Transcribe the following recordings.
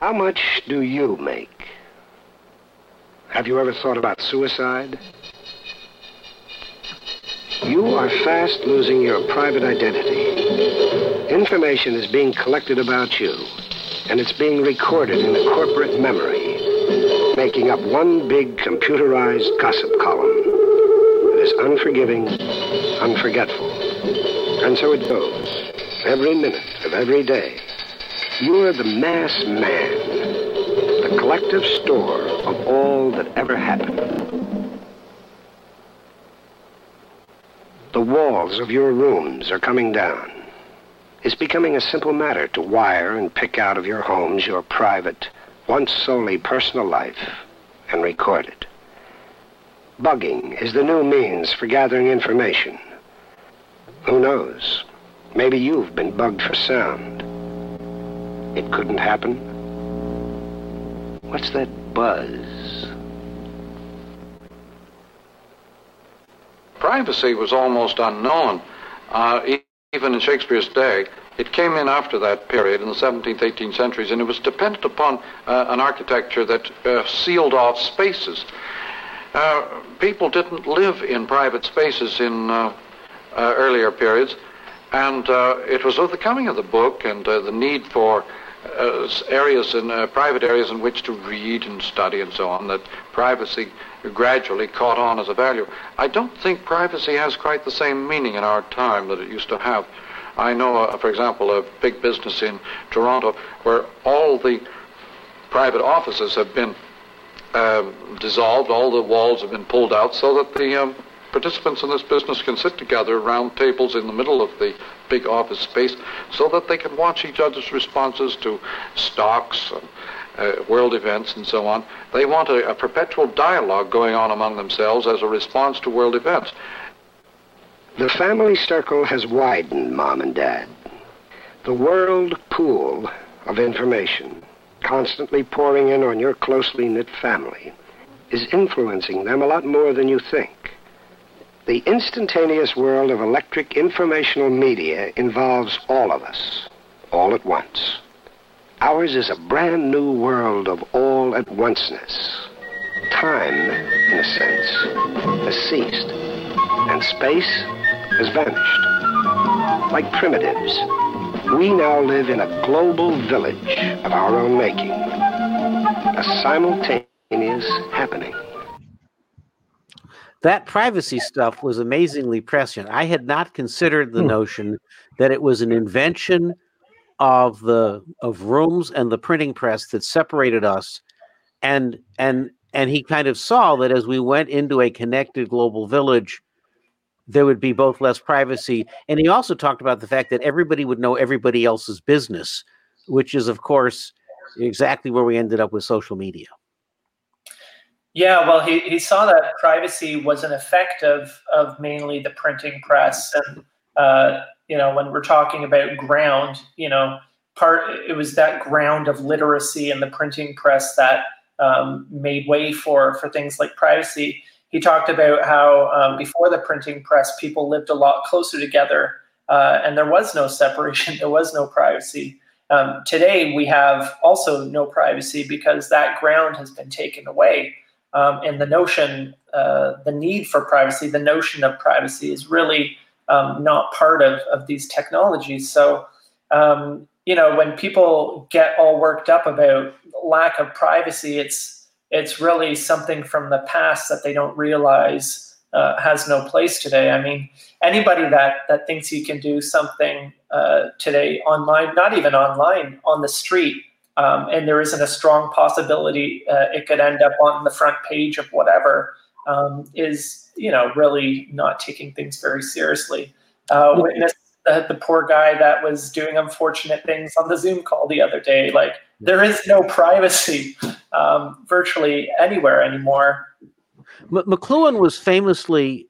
How much do you make? Have you ever thought about suicide? You are fast losing your private identity. Information is being collected about you, and it's being recorded in a corporate memory, making up one big computerized gossip column that is unforgiving, unforgetful. And so it goes, every minute of every day. You're the mass man, the collective store of all that ever happened. The walls of your rooms are coming down. It's becoming a simple matter to wire and pick out of your homes your private, once solely personal life and record it. Bugging is the new means for gathering information. Who knows? Maybe you've been bugged for sound. It couldn't happen? What's that buzz? Privacy was almost unknown, uh, even in Shakespeare's day. It came in after that period in the 17th, 18th centuries, and it was dependent upon uh, an architecture that uh, sealed off spaces. Uh, people didn't live in private spaces in uh, uh, earlier periods, and it was with the coming of the book and the need for uh, areas in uh, private areas in which to read and study and so on that privacy gradually caught on as a value. I don't think privacy has quite the same meaning in our time that it used to have. I know, uh, for example, a big business in Toronto where all the private offices have been um, dissolved, all the walls have been pulled out so that the um, participants in this business can sit together around tables in the middle of the big office space so that they can watch each other's responses to stocks, uh, world events, and so on. They want a, a perpetual dialogue going on among themselves as a response to world events. The family circle has widened, Mom and Dad. The world pool of information, constantly pouring in on your closely knit family, is influencing them a lot more than you think. The instantaneous world of electric informational media involves all of us, all at once. Ours is a brand new world of all at onceness. Time, in a sense, has ceased, and space has vanished. Like primitives, we now live in a global village of our own making, a simultaneous happening that privacy stuff was amazingly prescient. I had not considered the hmm. notion that it was an invention of the of rooms and the printing press that separated us and and and he kind of saw that as we went into a connected global village there would be both less privacy and he also talked about the fact that everybody would know everybody else's business which is of course exactly where we ended up with social media yeah, well, he, he saw that privacy was an effect of, of mainly the printing press. And, uh, you know, when we're talking about ground, you know, part it was that ground of literacy in the printing press that um, made way for, for things like privacy. He talked about how um, before the printing press, people lived a lot closer together uh, and there was no separation, there was no privacy. Um, today, we have also no privacy because that ground has been taken away um, and the notion, uh, the need for privacy, the notion of privacy is really um, not part of, of these technologies. So, um, you know, when people get all worked up about lack of privacy, it's it's really something from the past that they don't realize uh, has no place today. I mean, anybody that that thinks you can do something uh, today online, not even online, on the street, um, and there isn't a strong possibility uh, it could end up on the front page of whatever um, is you know really not taking things very seriously. Uh, witness the, the poor guy that was doing unfortunate things on the Zoom call the other day. Like there is no privacy um, virtually anywhere anymore. M- McLuhan was famously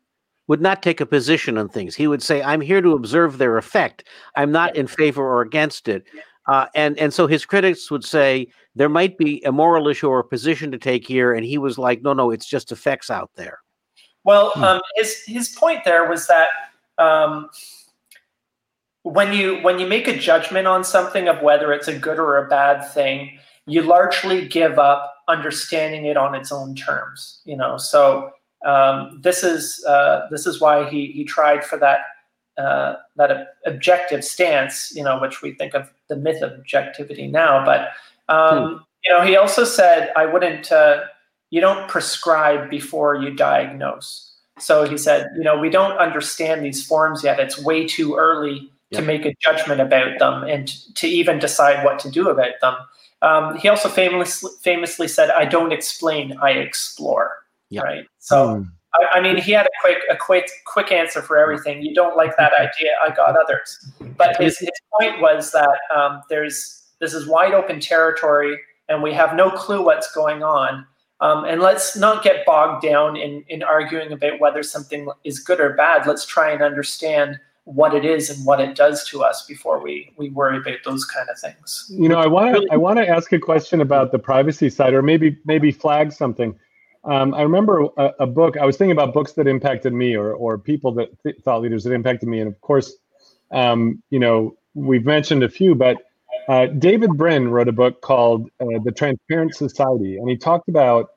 would not take a position on things. He would say, "I'm here to observe their effect. I'm not in favor or against it." Uh, and and so his critics would say there might be a moral issue or a position to take here, and he was like, no, no, it's just effects out there. Well, hmm. um, his his point there was that um, when you when you make a judgment on something of whether it's a good or a bad thing, you largely give up understanding it on its own terms. You know, so um, this is uh, this is why he he tried for that uh, that objective stance. You know, which we think of the myth of objectivity now, but um, hmm. you know, he also said, "I wouldn't." Uh, you don't prescribe before you diagnose. So he said, you know, we don't understand these forms yet. It's way too early to make a judgment about them and to even decide what to do about them. Um, he also famously famously said, "I don't explain, I explore." Right. So, mm. I, I, mean, he had quick a quick quick answer for everything. You don't like that idea? I got others. But his, his point was that um, there's this is wide open territory, and we have no clue what's going on. Um, and let's not get bogged down in, in arguing about whether something is good or bad. Let's try and understand what it is and what it does to us before we we worry about those kind of things. You know, I want to I want to ask a question about the privacy side, or maybe maybe flag something. Um, I remember a, a, book. I was thinking about books that impacted me, or or people that th- thought leaders that impacted me, and of course, um, you know, we've mentioned a few, but uh, David Brin wrote a book called uh, The Transparent Society, and he talked about,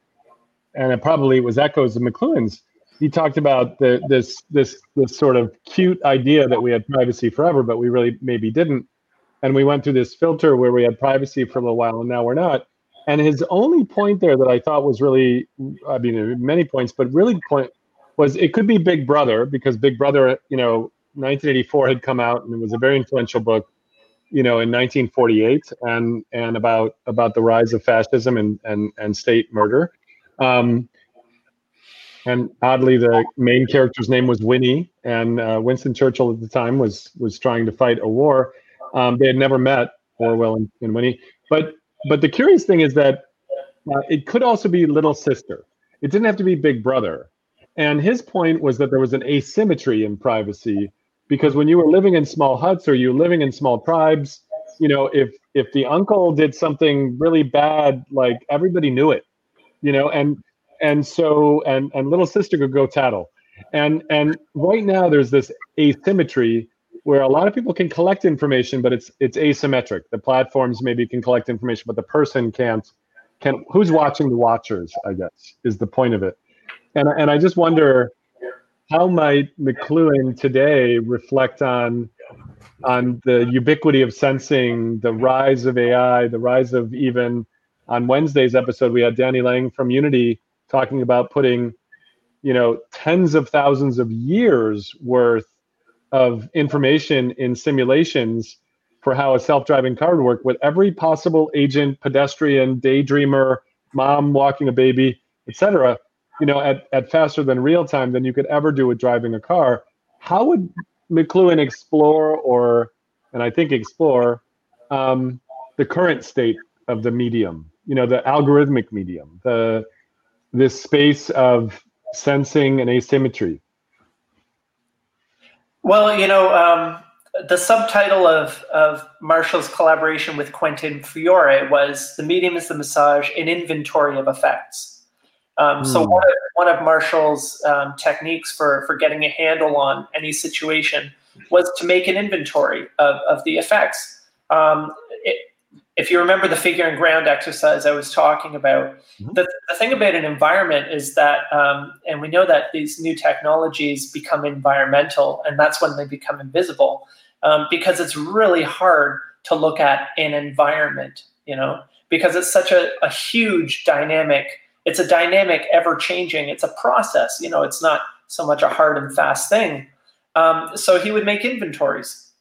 and it probably was echoes of McLuhan's he talked about the, this this this sort of cute idea that we had privacy forever, but we really maybe didn't. And we went through this filter where we had privacy for a little while, and now we're not. And his only point there that I thought was really, I mean, many points, but really point was it could be Big Brother because Big Brother, you know, 1984 had come out and it was a very influential book, you know, in 1948 and and about about the rise of fascism and and and state murder. Um, and oddly, the main character's name was Winnie, and uh, Winston Churchill at the time was was trying to fight a war. Um, they had never met Orwell and, and, Winnie, but but the curious thing is that uh, it could also be Little Sister. It didn't have to be Big Brother. And his point was that there was an asymmetry in privacy because when you were living in small huts or you were living in small tribes, you know, if if the uncle did something really bad, like everybody knew it, you know, and and so and and little sister could go tattle and and right now there's this asymmetry where a lot of people can collect information but it's it's asymmetric. The platforms maybe can collect information but the person can't can who's watching the watchers i guess is the point of it. And and i just wonder how might mcluhan today reflect on on the ubiquity of sensing the rise of ai the rise of even on wednesday's episode we had danny lange from unity talking about putting, you know, tens of thousands of years worth of information in simulations for how a self-driving car would work with every possible agent, pedestrian, daydreamer, mom walking a baby, etc. You know, at, at faster than real time than you could ever do with driving a car. How would McLuhan explore, or and I think explore, um, the current state of the medium? You know, the algorithmic medium, the this space of sensing and asymmetry? Well, you know, um, the subtitle of, of Marshall's collaboration with Quentin Fiore was The Medium is the Massage, an Inventory of Effects. Um, mm. So, hmm. one of, one of Marshall's um, techniques for, for getting a handle on any situation was to make an inventory of, of the effects. Um, it, if you remember the figure and ground exercise I was talking about, mm-hmm. the, the thing about an environment is that, um, and we know that these new technologies become environmental, and that's when they become invisible, um, because it's really hard to look at an environment, you know, because it's such a, a huge dynamic. It's a dynamic, ever changing. It's a process, you know. It's not so much a hard and fast thing. Um, so he would make inventories.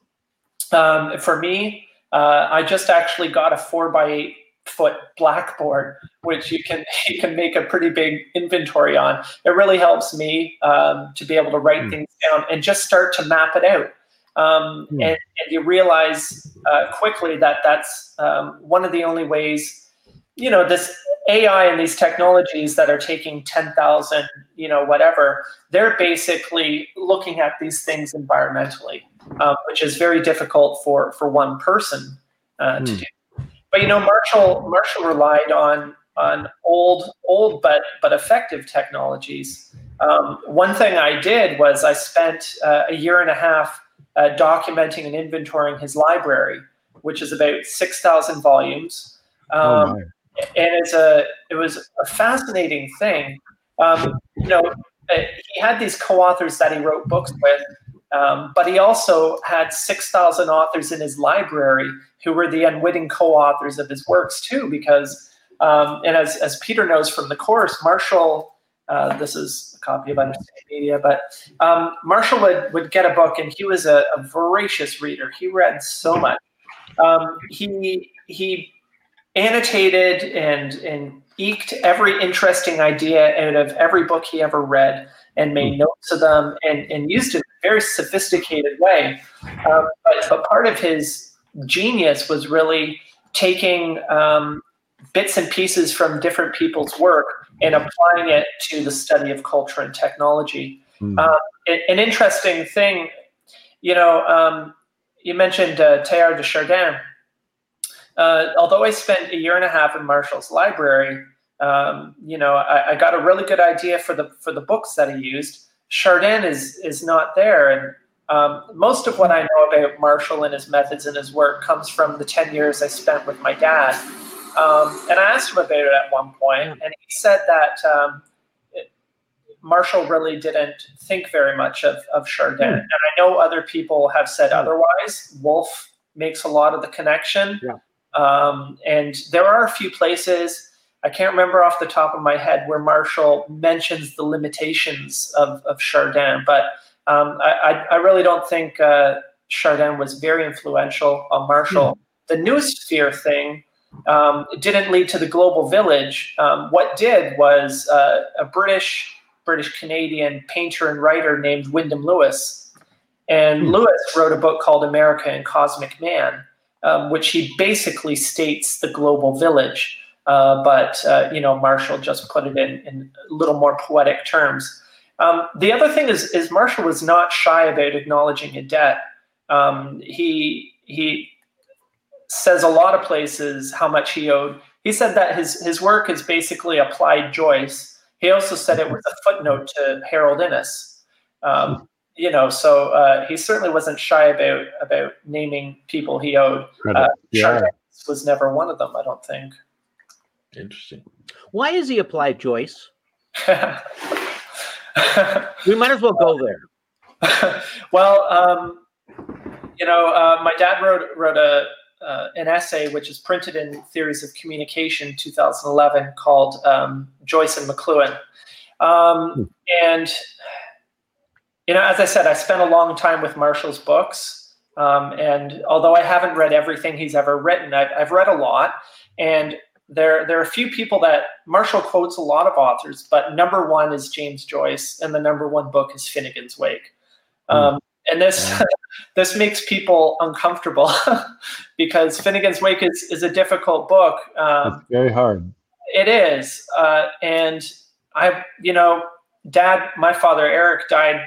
Um, for me, uh, I just actually got a four by eight foot blackboard, which you can you can make a pretty big inventory on. It really helps me um, to be able to write mm. things down and just start to map it out. Um, mm. and, and, you realize uh, quickly that that's um, one of the only ways. You know, this AI and these technologies that are taking ten thousand, you know, whatever, they're basically looking at these things environmentally uh, which is very difficult for for one person uh, mm. to hmm. do. But you know, Marshall Marshall relied on on old old but but effective technologies. Um, one thing I did was I spent uh, a year and a half uh, documenting and inventorying his library, which is about six thousand volumes. Oh, Um, and it's a it was a fascinating thing. Um, you know, uh, he had these co-authors that he wrote books with, um, but he also had six thousand authors in his library who were the unwitting co-authors of his works too. Because, um, and as as Peter knows from the course, Marshall. Uh, this is a copy of Understanding Media, but um, Marshall would, would get a book, and he was a, a voracious reader. He read so much. Um, he he annotated and and eked every interesting idea out of every book he ever read and made notes of them and, and used it in a very sophisticated way. Um, but, but part of his genius was really taking um, bits and pieces from different people's work and applying it to the study of culture and technology. Hmm. Um, an, an interesting thing, you know, um, you mentioned uh, Teilhard de Chardin. Uh, although I spent a year and a half in Marshall's library, um, you know, I, I, got a really good idea for the for the books that he used. Chardin is is not there, and um, most of what I know about Marshall and his methods and his work comes from the ten years I spent with my dad. Um, and I asked him about it at one point, and he said that um, it, Marshall really didn't think very much of, of Chardin. And I know other people have said otherwise. Wolf makes a lot of the connection. Yeah. Um, and there are a few places, I can't remember off the top of my head, where Marshall mentions the limitations of, of Chardin. But um, I, I, really don't think uh, Chardin was very influential on Marshall. The noosphere thing um, didn't lead to the global village. Um, what did was uh, a British British Canadian painter and writer named Wyndham Lewis, and Hmm. Lewis wrote a book called America and Cosmic Man, um, which he basically states the global village. Uh, but uh, you know, Marshall just put it in, in a little more poetic terms. Um, the other thing is, is Marshall was not shy about acknowledging a debt. Um, he he says a lot of places how much he owed. He said that his his work is basically applied Joyce. He also said it was a footnote to Harold Innis. Um, you know, so uh, he certainly wasn't shy about about naming people he owed. Uh, yeah. Was never one of them, I don't think. Interesting. Why is he applied Joyce? We might as well go there. well, um, you know, uh, my dad wrote wrote a uh, an essay which is printed in Theories of Communication 2011 called um, Joyce and McLuhan. Um, and you know, as I said, I spent a long time with Marshall's books, um, and although I haven't read everything he's ever written, I've, I've read a lot. And there, there are a few people that Marshall quotes a lot of authors, but number one is James Joyce, and the number one book is Finnegan's Wake. Um, and this this makes people uncomfortable because Finnegan's Wake is, is a difficult book. Um, It's very hard. it is, uh, and I, you know, Dad, my father Eric died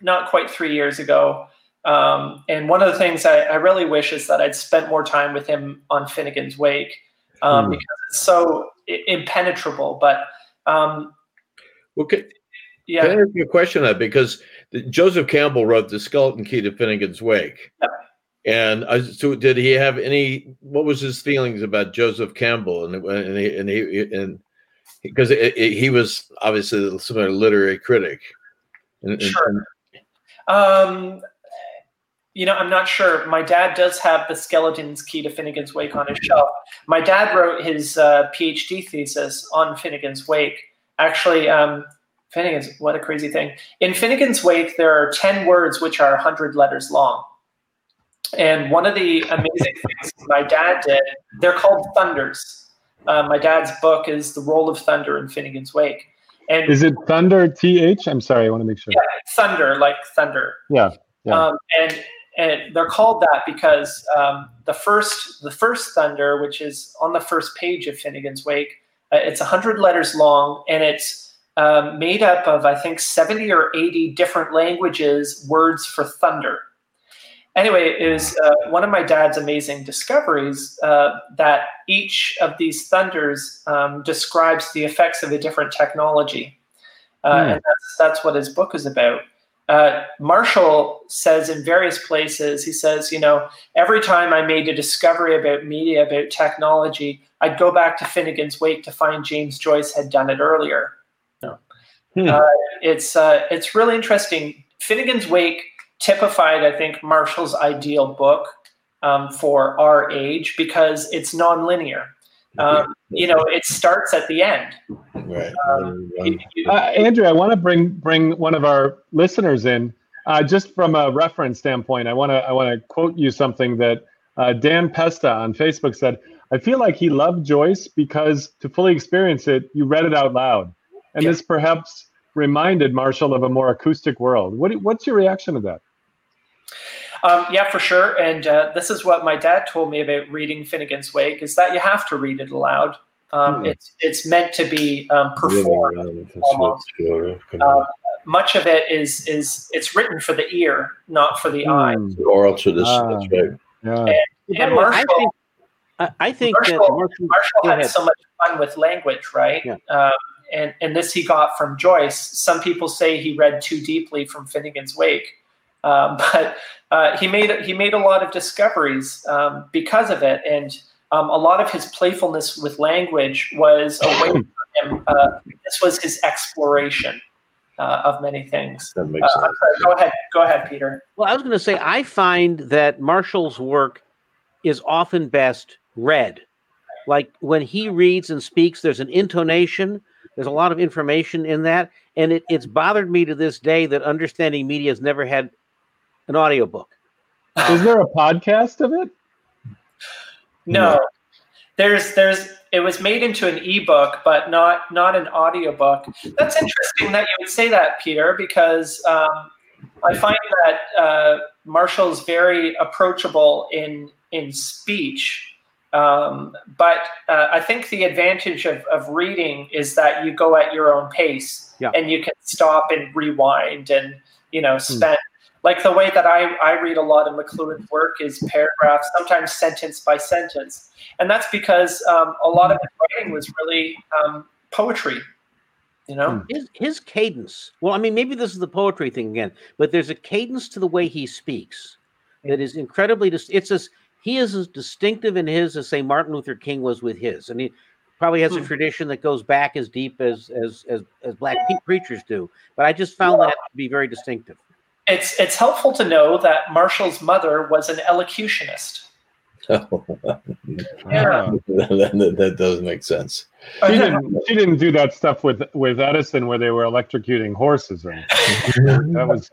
not quite three years ago. Um, and one of the things I, I really wish is that I'd spent more time with him on Finnegan's Wake um, Hmm. because it's so i- impenetrable. But um, Well, can, yeah, can I ask you a question on that? Because the, Joseph Campbell wrote The Skeleton Key to Finnegan's Wake. Yeah. And I, so, did he have any? What was his feelings about Joseph Campbell? And and he and he and because he was obviously some sort of literary critic. And, and- Sure. Um, you know, I'm not sure. My dad does have the Skeleton's Key to Finnegan's Wake on his shelf. My dad wrote his uh, PhD thesis on Finnegan's Wake. Actually, um, Finnegan's, what a crazy thing. In Finnegan's Wake, there are 10 words which are 100 letters long. And one of the amazing things my dad did, they're called thunders. Uh, my dad's book is The Role of Thunder in Finnegan's Wake. And Is it Thunder TH? I'm sorry, I want to make sure. yeah, thunder, like thunder. Yeah, yeah. Um, and and they're called that because um, the first the first thunder, which is on the first page of Finnegan's Wake, uh, it's hundred letters long, and it's um, made up of I think seventy or eighty different languages words for thunder. Anyway, it was uh, one of my dad's amazing discoveries uh, that each of these thunders um, describes the effects of a different technology, uh, Hmm. and that's that's what his book is about. Uh, Marshall says in various places, he says, you know, every time I made a discovery about media, about technology, I'd go back to Finnegans Wake to find James Joyce had done it earlier. Hmm. Uh, it's uh, it's really interesting. Finnegans Wake typified, I think, Marshall's ideal book um, for our age because it's nonlinear. Um, you know, it starts at the end. Right. Um, uh, Andrew, I want to bring bring one of our listeners in, uh, just from a reference standpoint. I want to I want to quote you something that uh, Dan Pesta on Facebook said. I feel like he loved Joyce because to fully experience it, you read it out loud, and yeah. this perhaps reminded Marshall of a more acoustic world. What, what's your reaction to that? Um, yeah, for sure. And uh, this is what my dad told me about reading Finnegans Wake: is that you have to read it aloud. Um, hmm. It's it's meant to be um, performed. almost. Uh, much of it is is it's written for the ear, not for the hmm. eye. Oral tradition. Ah, that's right. Yeah. And, and Marshall, I think, I think Marshall, Marshall, Marshall had so much fun with language, right? Yeah. Um, and and this he got from Joyce. Some people say he read too deeply from Finnegans Wake, um, but uh, he made he made a lot of discoveries um, because of it, and um, a lot of his playfulness with language was a way for him. Uh, this was his exploration. Uh, of many things. That makes uh, sense. Go ahead, go ahead, Peter. Well, I was going to say I find that Marshall's work is often best read. Like when he reads and speaks, there's an intonation there's a lot of information in that, and it, it's bothered me to this day that Understanding Media has never had an audiobook. Is there a podcast of it? No. There's there's it was made into an ebook, but not not an audiobook. That's interesting that you would say that, Peter, because um, I find that uh, Marshall's very approachable in in speech um, but uh, I think the advantage of, of reading is that you go at your own pace yeah. and you can stop and rewind and, you know, hmm. spend. Like the way that I, I read a lot of McLuhan's work is paragraphs, sometimes sentence by sentence. And that's because um, a lot of his writing was really um, poetry, you know? Hmm. His, his cadence, well, I mean, maybe this is the poetry thing again, but there's a cadence to the way he speaks that is incredibly, dis- it's as, he is as distinctive in his as say Martin Luther King was with his, and he probably has a hmm. tradition that goes back as deep as as as, as black preachers do. But I just found that to be very distinctive. It's it's helpful to know that Marshall's mother was an elocutionist. Oh, yeah. that, that, does make sense. She didn't. She didn't do that stuff with with Edison, where they were electrocuting horses. Right? that was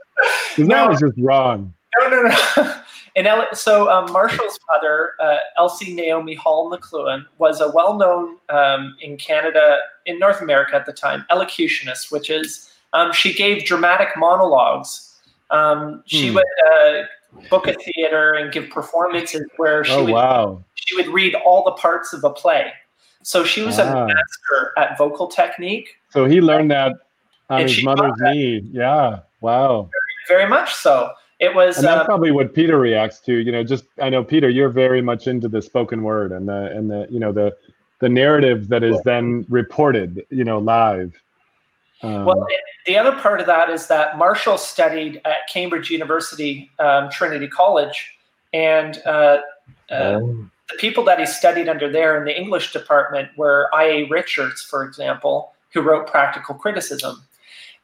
that no, was just wrong. No, no, no. And so um, Marshall's mother, uh, Elsie Naomi Hall McLuhan, was a well-known um, in Canada, in North America at the time, elocutionist, which is um, she gave dramatic monologues. Um, she hmm. would uh, book a theater and give performances where she oh, would wow. she would read all the parts of a play. So she was ah. a master at vocal technique. So he learned that on his mother's knee. Yeah. Wow. Very, very much so it was and that's uh, probably what peter reacts to you know just i know peter you're very much into the spoken word and the and the you know the the narrative that is then reported you know live um, well the other part of that is that marshall studied at cambridge university um, trinity college and uh, uh, oh. the people that he studied under there in the english department were ia richards for example who wrote practical criticism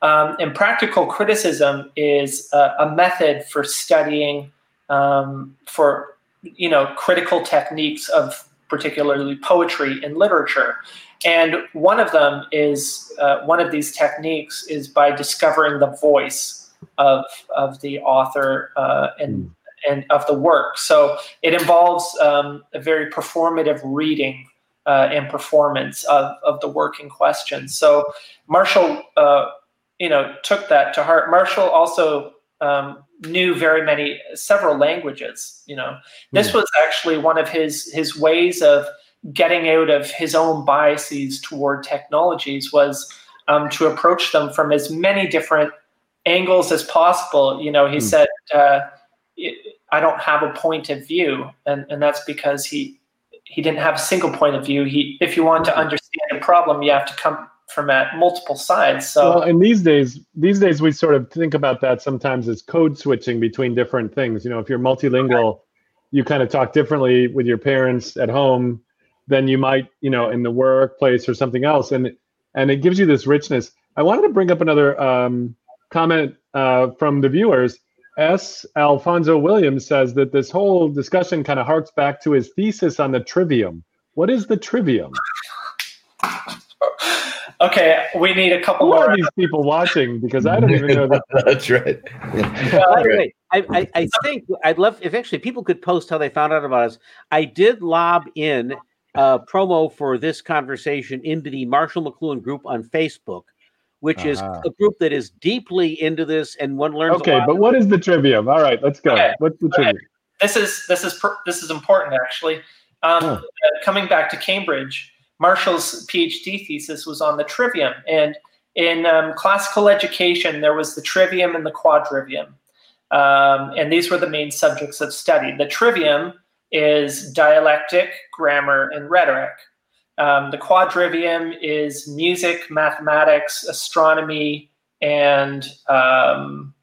um, and practical criticism is a, a method for studying um, for you know critical techniques of particularly poetry and literature. And one of them is uh, one of these techniques is by discovering the voice of of the author uh, and mm. and of the work. So it involves um, a very performative reading uh, and performance of, of the work in question. So Marshall uh, you know, took that to heart. Marshall also um, knew very many, several languages. You know, this was actually one of his his ways of getting out of his own biases toward technologies was um, to approach them from as many different angles as possible. You know, he mm. said, uh, "I don't have a point of view," and and that's because he he didn't have a single point of view. He, if you want to understand a problem, you have to come from at multiple sides. So well, and these days, these days we sort of think about that sometimes as code switching between different things. You know, if you're multilingual, you kind of talk differently with your parents at home than you might, you know, in the workplace or something else, and and it gives you this richness. I wanted to bring up another um, comment uh, from the viewers. S. Alfonso Williams says that this whole discussion kind of harks back to his thesis on the trivium. What is the trivium? Okay, we need a couple Who more. are these people watching? Because I don't even know that. That's right. By the way, I, I, I think I'd love if actually people could post how they found out about us. I did lob in a promo for this conversation into the Marshall McLuhan group on Facebook, which is Ah. a group that is deeply into this and one learns. a Okay, lot. but what is the trivium? All right, let's go. Okay, What's the okay. trivium? this is this is per- this is important actually. Um, Oh. uh, coming back to Cambridge, Marshall's PhD thesis was on the trivium, and in um, classical education, there was the trivium and the quadrivium, um, and these were the main subjects of study. The trivium is dialectic, grammar, and rhetoric. Um, the quadrivium is music, mathematics, astronomy, and um,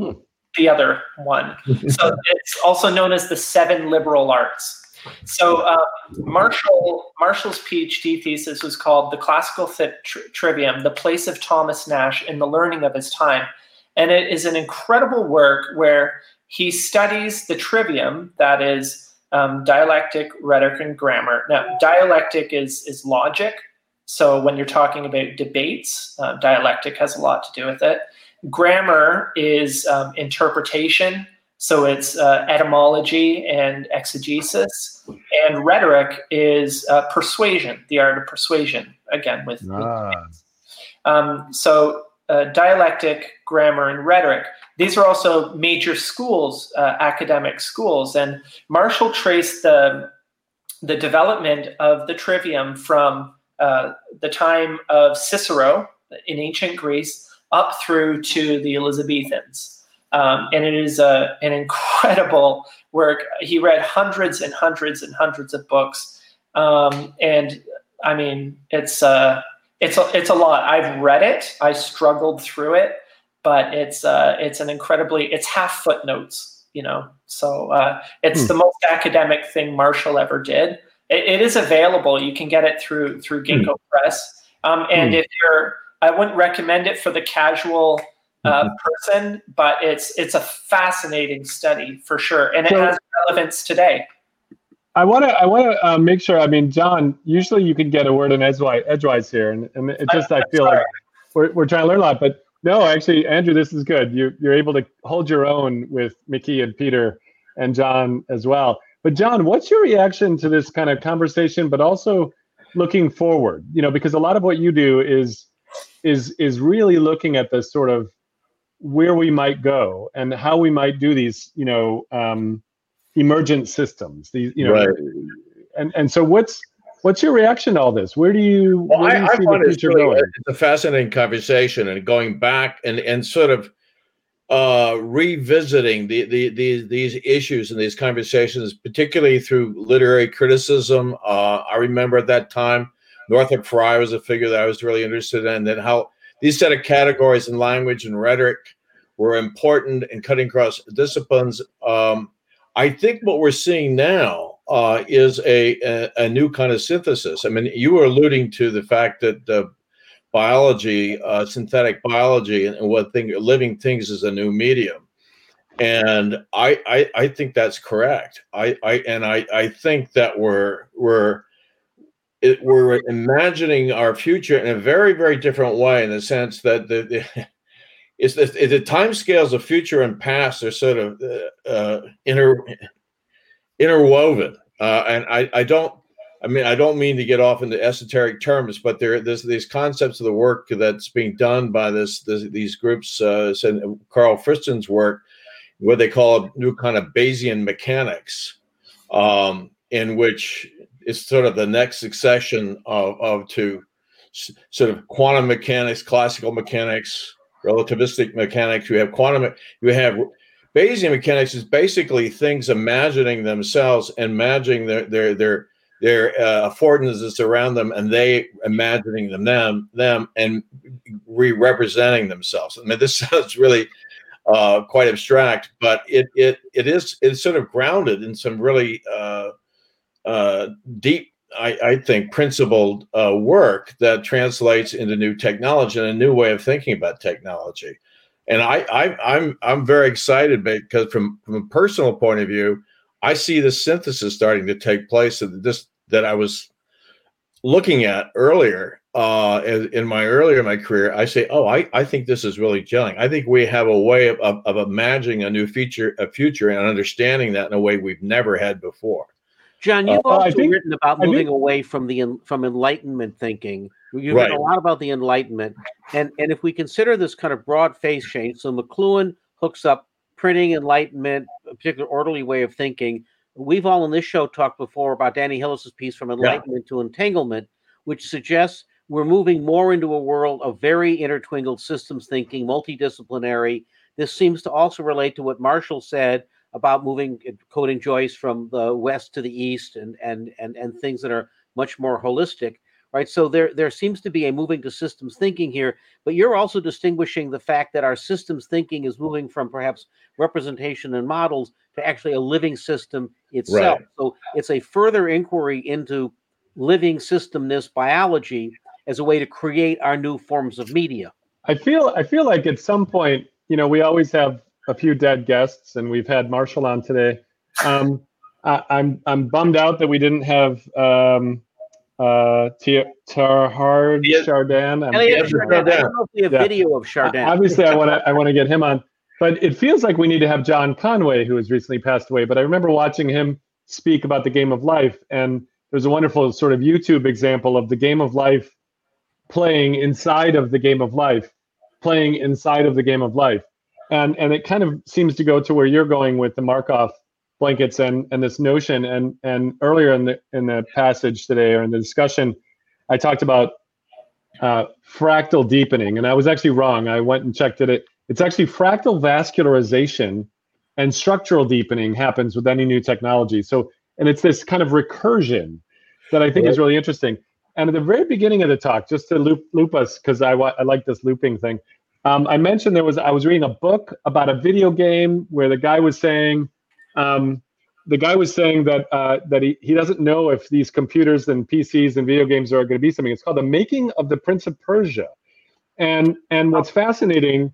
Hmm. the other one. so it's also known as the seven liberal arts. So uh, Marshall Marshall's PhD thesis was called "The Classical Tri- Trivium: The Place of Thomas Nashe in the Learning of His Time," and it is an incredible work where he studies the trivium, that is um, dialectic, rhetoric, and grammar. Now, dialectic is is logic. So when you're talking about debates, uh, dialectic has a lot to do with it. Grammar is um, interpretation, so it's uh, etymology and exegesis. And rhetoric is uh, persuasion, the art of persuasion, again, with, with Ah. um, so uh, dialectic, grammar, and rhetoric. These are also major schools, uh, academic schools. And Marshall traced the, the development of the trivium from uh, the time of Cicero in ancient Greece up through to the Elizabethans. Um, and it is a, an incredible work. He read hundreds and hundreds and hundreds of books. Um, and I mean, it's, uh, it's, a, it's a lot. I've read it, I struggled through it, but it's, uh, it's an incredibly, it's half footnotes, you know. So uh, it's Hmm. the most academic thing Marshall ever did. It, it is available. You can get it through through Gingko Press. Um, and Hmm. if you're, I wouldn't recommend it for the casual uh, Mm-hmm. person, but it's it's a fascinating study for sure, and it So- has relevance today. I want to. I want to uh, make sure. I mean, John. Usually, you could get a word in edgewise, edgewise here, and, and it just. I feel like we're, we're trying to learn a lot. But no, actually, Andrew, this is good. You you're able to hold your own with Mickey and Peter and John as well. But John, what's your reaction to this kind of conversation? But also looking forward. You know, because a lot of what you do is is is really looking at the sort of where we might go and how we might do these. You know. Um, emergent systems these you know Right. and and so what's what's your reaction to all this where do you Well, where do I, you I see find the it's, future really, going it's a fascinating conversation and going back and, and sort of uh, revisiting the, the, these these issues and these conversations, particularly through literary criticism. Uh, I remember at that time, Northrop Frye was a figure that I was really interested in, and how these set of categories in language and rhetoric were important in cutting across disciplines. Um, I think what we're seeing now uh, is a, a a new kind of synthesis. I mean, you were alluding to the fact that uh, biology, uh, synthetic biology, and, and what thing living things is a new medium, and I I, I think that's correct. I, I and I I think that we're we're it, we're imagining our future in a very very different way in the sense that the, the the, the time scales of future and past are sort of uh, uh, inter interwoven. Uh, and I, I don't I mean I don't mean to get off into esoteric terms but there there's these concepts of the work that's being done by this, this these groups uh, Karl Friston's work what they call a new kind of Bayesian mechanics um, in which it's sort of the next succession of, of to sort of quantum mechanics classical mechanics relativistic mechanics you have quantum you have Bayesian mechanics is basically things imagining themselves and imagining their their their their uh, affordances around them and they imagining them them them and re-representing themselves. I mean, this sounds really uh, quite abstract, but it it it is it's sort of grounded in some really uh, uh, deep, I, I, think, principled uh, work that translates into new technology and a new way of thinking about technology. And I, I I'm I'm very excited because from from a personal point of view, I see the synthesis starting to take place of this that I was looking at earlier uh, in my earlier in my career, I say, oh, I, I think this is really gelling. I think we have a way of, of, of imagining a new feature, a future, and understanding that in a way we've never had before. John, you've uh, also think, written about moving think, away from the from enlightenment thinking. You've right. written a lot about the enlightenment, and and if we consider this kind of broad phase change, so McLuhan hooks up printing, enlightenment, a particular orderly way of thinking. We've all in this show talked before about Danny Hillis's piece from enlightenment yeah. to entanglement, which suggests we're moving more into a world of very intertwined systems thinking, multidisciplinary. This seems to also relate to what Marshall said about moving, uh, quoting Joyce, from the west to the east, and and and and mm-hmm. things that are much more holistic, right? So there there seems to be a moving to systems thinking here, but you're also distinguishing the fact that our systems thinking is moving from perhaps representation and models to actually a living system itself. Right. So it's a further inquiry into living systemness biology as a way to create our new forms of media. I feel I feel like at some point, you know, we always have a few dead guests, and we've had Marshall on today. Um, I, am I'm, I'm bummed out that we didn't have um, uh, Teilhard yeah. Chardin. Elliot Chardin. I don't know if we have yeah. video of Chardin. Obviously, I want to I want to get him on, but it feels like we need to have John Conway, who has recently passed away. But I remember watching him speak about the game of life, and there's a wonderful sort of YouTube example of the game of life playing inside of the game of life, playing inside of the game of life. And and it kind of seems to go to where you're going with the Markov blankets and and this notion. And and earlier in the in the passage today or in the discussion, I talked about uh, fractal deepening, and I was actually wrong. I went and checked it. It's actually fractal vascularization and structural deepening happens with any new technology. So, and it's this kind of recursion that I think right. is really interesting. And at the very beginning of the talk, just to loop loop us, because I, I like this looping thing, um, I mentioned there was I was reading a book about a video game where the guy was saying, um, the guy was saying that uh, that he, he doesn't know if these computers and PCs and video games are going to be something. It's called the Making of the Prince of Persia, and and what's fascinating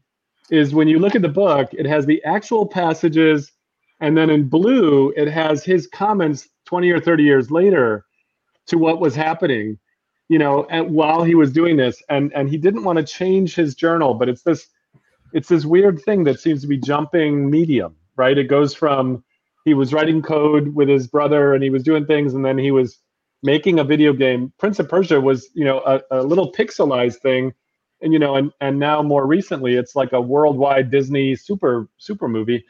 is when you look at the book, it has the actual passages, and then in blue it has his comments 20 or 30 years later to what was happening you know, and while he was doing this, and and he didn't want to change his journal, but it's this, it's this weird thing that seems to be jumping medium, right? It goes from he was writing code with his brother, and he was doing things, and then he was making a video game. Prince of Persia was, you know, a, a little pixelized thing, and you know, and and now more recently, it's like a worldwide Disney super super movie,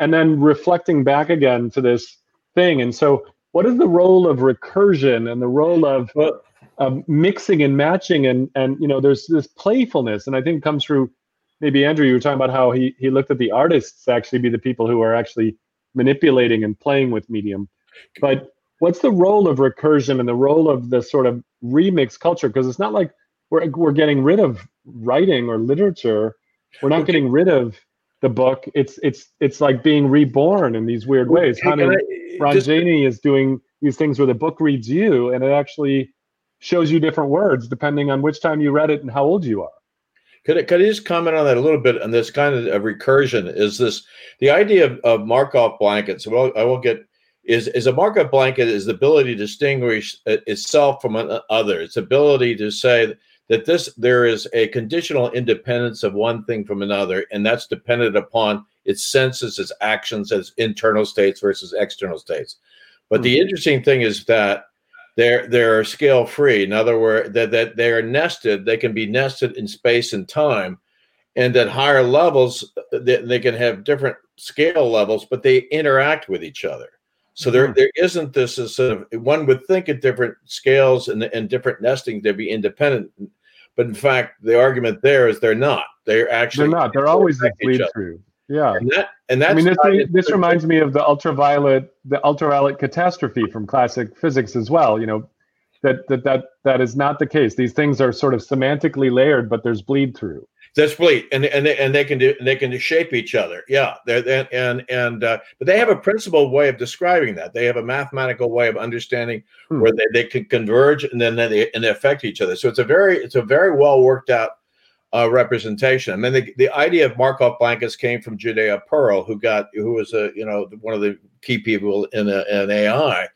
and then reflecting back again to this thing, and so. What is the role of recursion and the role of well, um, mixing and matching and and you know there's this playfulness. And i think it comes through maybe andrew you were talking about how he he looked at the artists actually be the people who are actually manipulating and playing with medium. But what's the role of recursion and the role of the sort of remix culture? Because it's not like we're, we're getting rid of writing or literature. We're not getting rid of the book. It's it's it's like being reborn in these weird ways. Hanu Ranjani is doing these things where the book reads you and it actually shows you different words depending on which time you read it and how old you are. Could I, could I just comment on that a little bit? On this kind of recursion is this the idea of, of Markov blankets? Well, I will get is is a Markov blanket is the ability to distinguish itself from another. Its ability to say that this there is a conditional independence of one thing from another, and that's dependent upon its senses, its actions, its internal states versus external states. But mm-hmm. the hmm. interesting thing is that they're they're scale free. In other words, that that they are nested. They can be nested in space and time, and at higher levels, they, they can have different scale levels, but they interact with each other. So there, mm-hmm. there isn't this sort of one would think at different scales and, and different nesting they'd be independent, but in fact, the argument there is they're not. They're actually they're not. They're always a bleed through. Yeah, and that and that's I mean, this, this reminds me of the ultraviolet, the ultraviolet catastrophe from classic physics as well. You know, that that that that is not the case. These things are sort of semantically layered, but there's bleed through. That's bleed, and and they, and they can do they can shape each other. Yeah, they're, and and uh, but they have a principled way of describing that. They have a mathematical way of understanding hmm. where they, they can converge and then they and they affect each other. So it's a very it's a very well worked out uh, representation. I mean, the, the idea of Markov blankets came from Judea Pearl, who got who was a you know one of the key people in, a, in AI.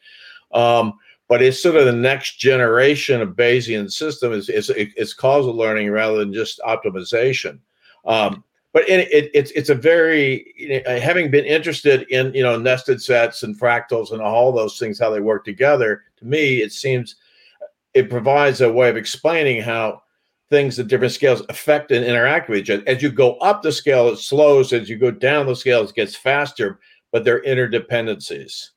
Um, but it's sort of the next generation of Bayesian system. is it's, it's causal learning rather than just optimization. Um, but it, it, it's it's a very you know, having been interested in you know nested sets and fractals and all those things how they work together. To me, it seems it provides a way of explaining how things at different scales affect and interact with each other. As you go up the scale, it slows. As you go down the scale, it gets faster. But they're interdependencies,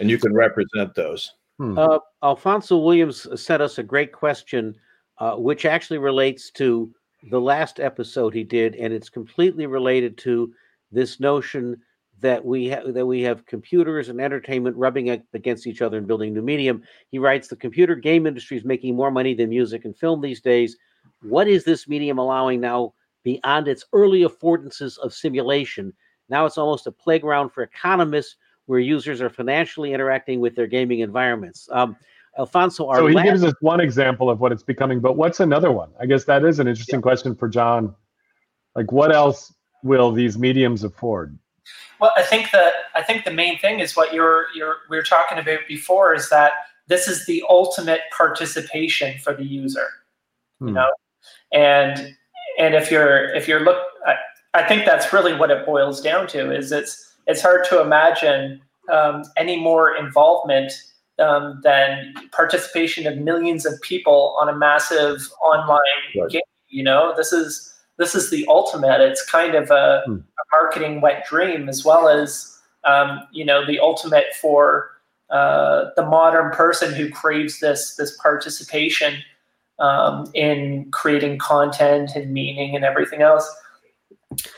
and you can represent those. Hmm. Uh, Alfonso Williams sent us a great question, uh, which actually relates to the last episode he did, and it's completely related to this notion that we have that we have computers and entertainment rubbing against each other and building new medium. He writes the computer game industry is making more money than music and film these days. What is this medium allowing now beyond its early affordances of simulation? Now it's almost a playground for economists where users are financially interacting with their gaming environments. Um, Alfonso, so he last- gives us one example of what it's becoming, but what's another one? I guess that is an interesting yeah. question for John. Like, what else will these mediums afford? Well, I think that I think the main thing is what you're you're we were talking about before is that this is the ultimate participation for the user, hmm. you know, and and if you're if you're look, I, I think that's really what it boils down to is it's it's hard to imagine um, any more involvement um, than participation of millions of people on a massive online right. game. You know, this is this is the ultimate. It's kind of a, hmm. a marketing wet dream, as well as um, you know the ultimate for uh, the modern person who craves this this participation um, in creating content and meaning and everything else.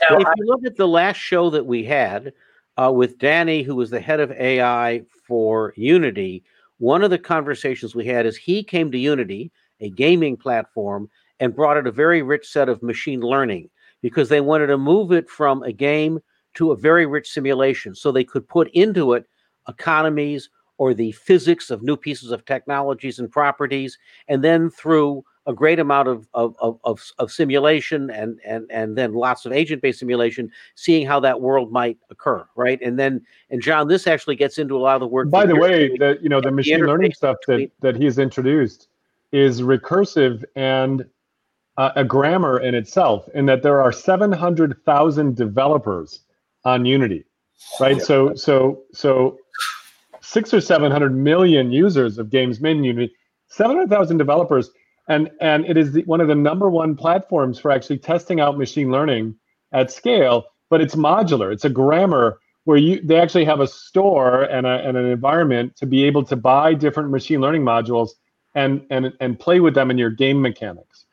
Now, if you look at the last show that we had, uh, with Danny, who was the head of AI for Unity. One of the conversations we had is he came to Unity, a gaming platform, and brought it a very rich set of machine learning because they wanted to move it from a game to a very rich simulation so they could put into it economies or the physics of new pieces of technologies and properties and then through a great amount of of, of, of simulation and and and then lots of agent-based simulation, seeing how that world might occur, right? And then and John, this actually gets into a lot of the work. By the way, the you know the machine the learning stuff that that he's introduced is recursive and uh, a grammar in itself, in that there are seven hundred thousand developers on Unity, right? So so so six or seven hundred million users of games made in Unity, seven hundred thousand developers and and it is the, one of the number one platforms for actually testing out machine learning at scale but it's modular it's a grammar where you they actually have a store and, a, and an environment to be able to buy different machine learning modules and and and play with them in your game mechanics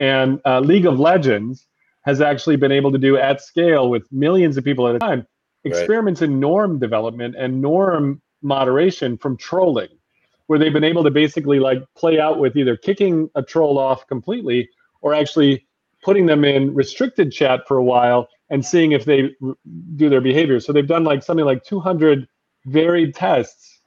and uh, league of legends has actually been able to do at scale with millions of people at a time experiments right. in norm development and norm moderation from trolling where they've been able to basically like play out with either kicking a troll off completely or actually putting them in restricted chat for a while and seeing if they r- do their behavior. So they've done like something like 200 varied tests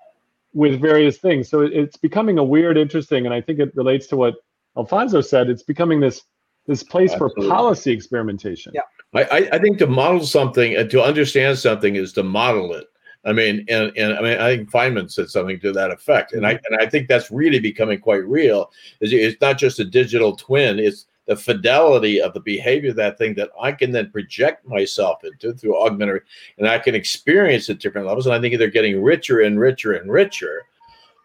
with various things. So it's becoming a weird, interesting, and I think it relates to what Alfonso said. It's becoming this this place Absolutely. for policy experimentation. Yeah, I, I think to model something and to understand something is to model it. I mean, and, and I mean, I think Feynman said something to that effect, and I mm-hmm. and I think that's really becoming quite real. Is it's not just a digital twin; it's the fidelity of the behavior of that thing that I can then project myself into through augmented, and I can experience at different levels. And I think they're getting richer and richer and richer.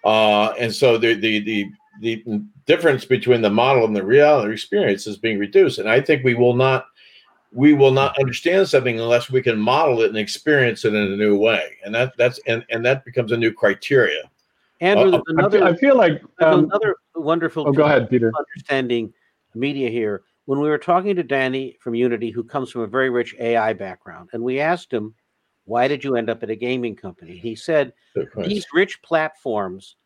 Uh, and so the the the the difference between the model and the reality experience is being reduced. And I think we will not we will not understand something unless we can model it and experience it in a new way. And that that's and, and that becomes a new criteria. Andrew uh, another I feel, like um, another wonderful oh, go ahead peter. understanding media here. When we were talking to Danny from Unity, who comes from a very rich AI background, and we asked him, Why did you end up at a gaming company? He said, These rich platforms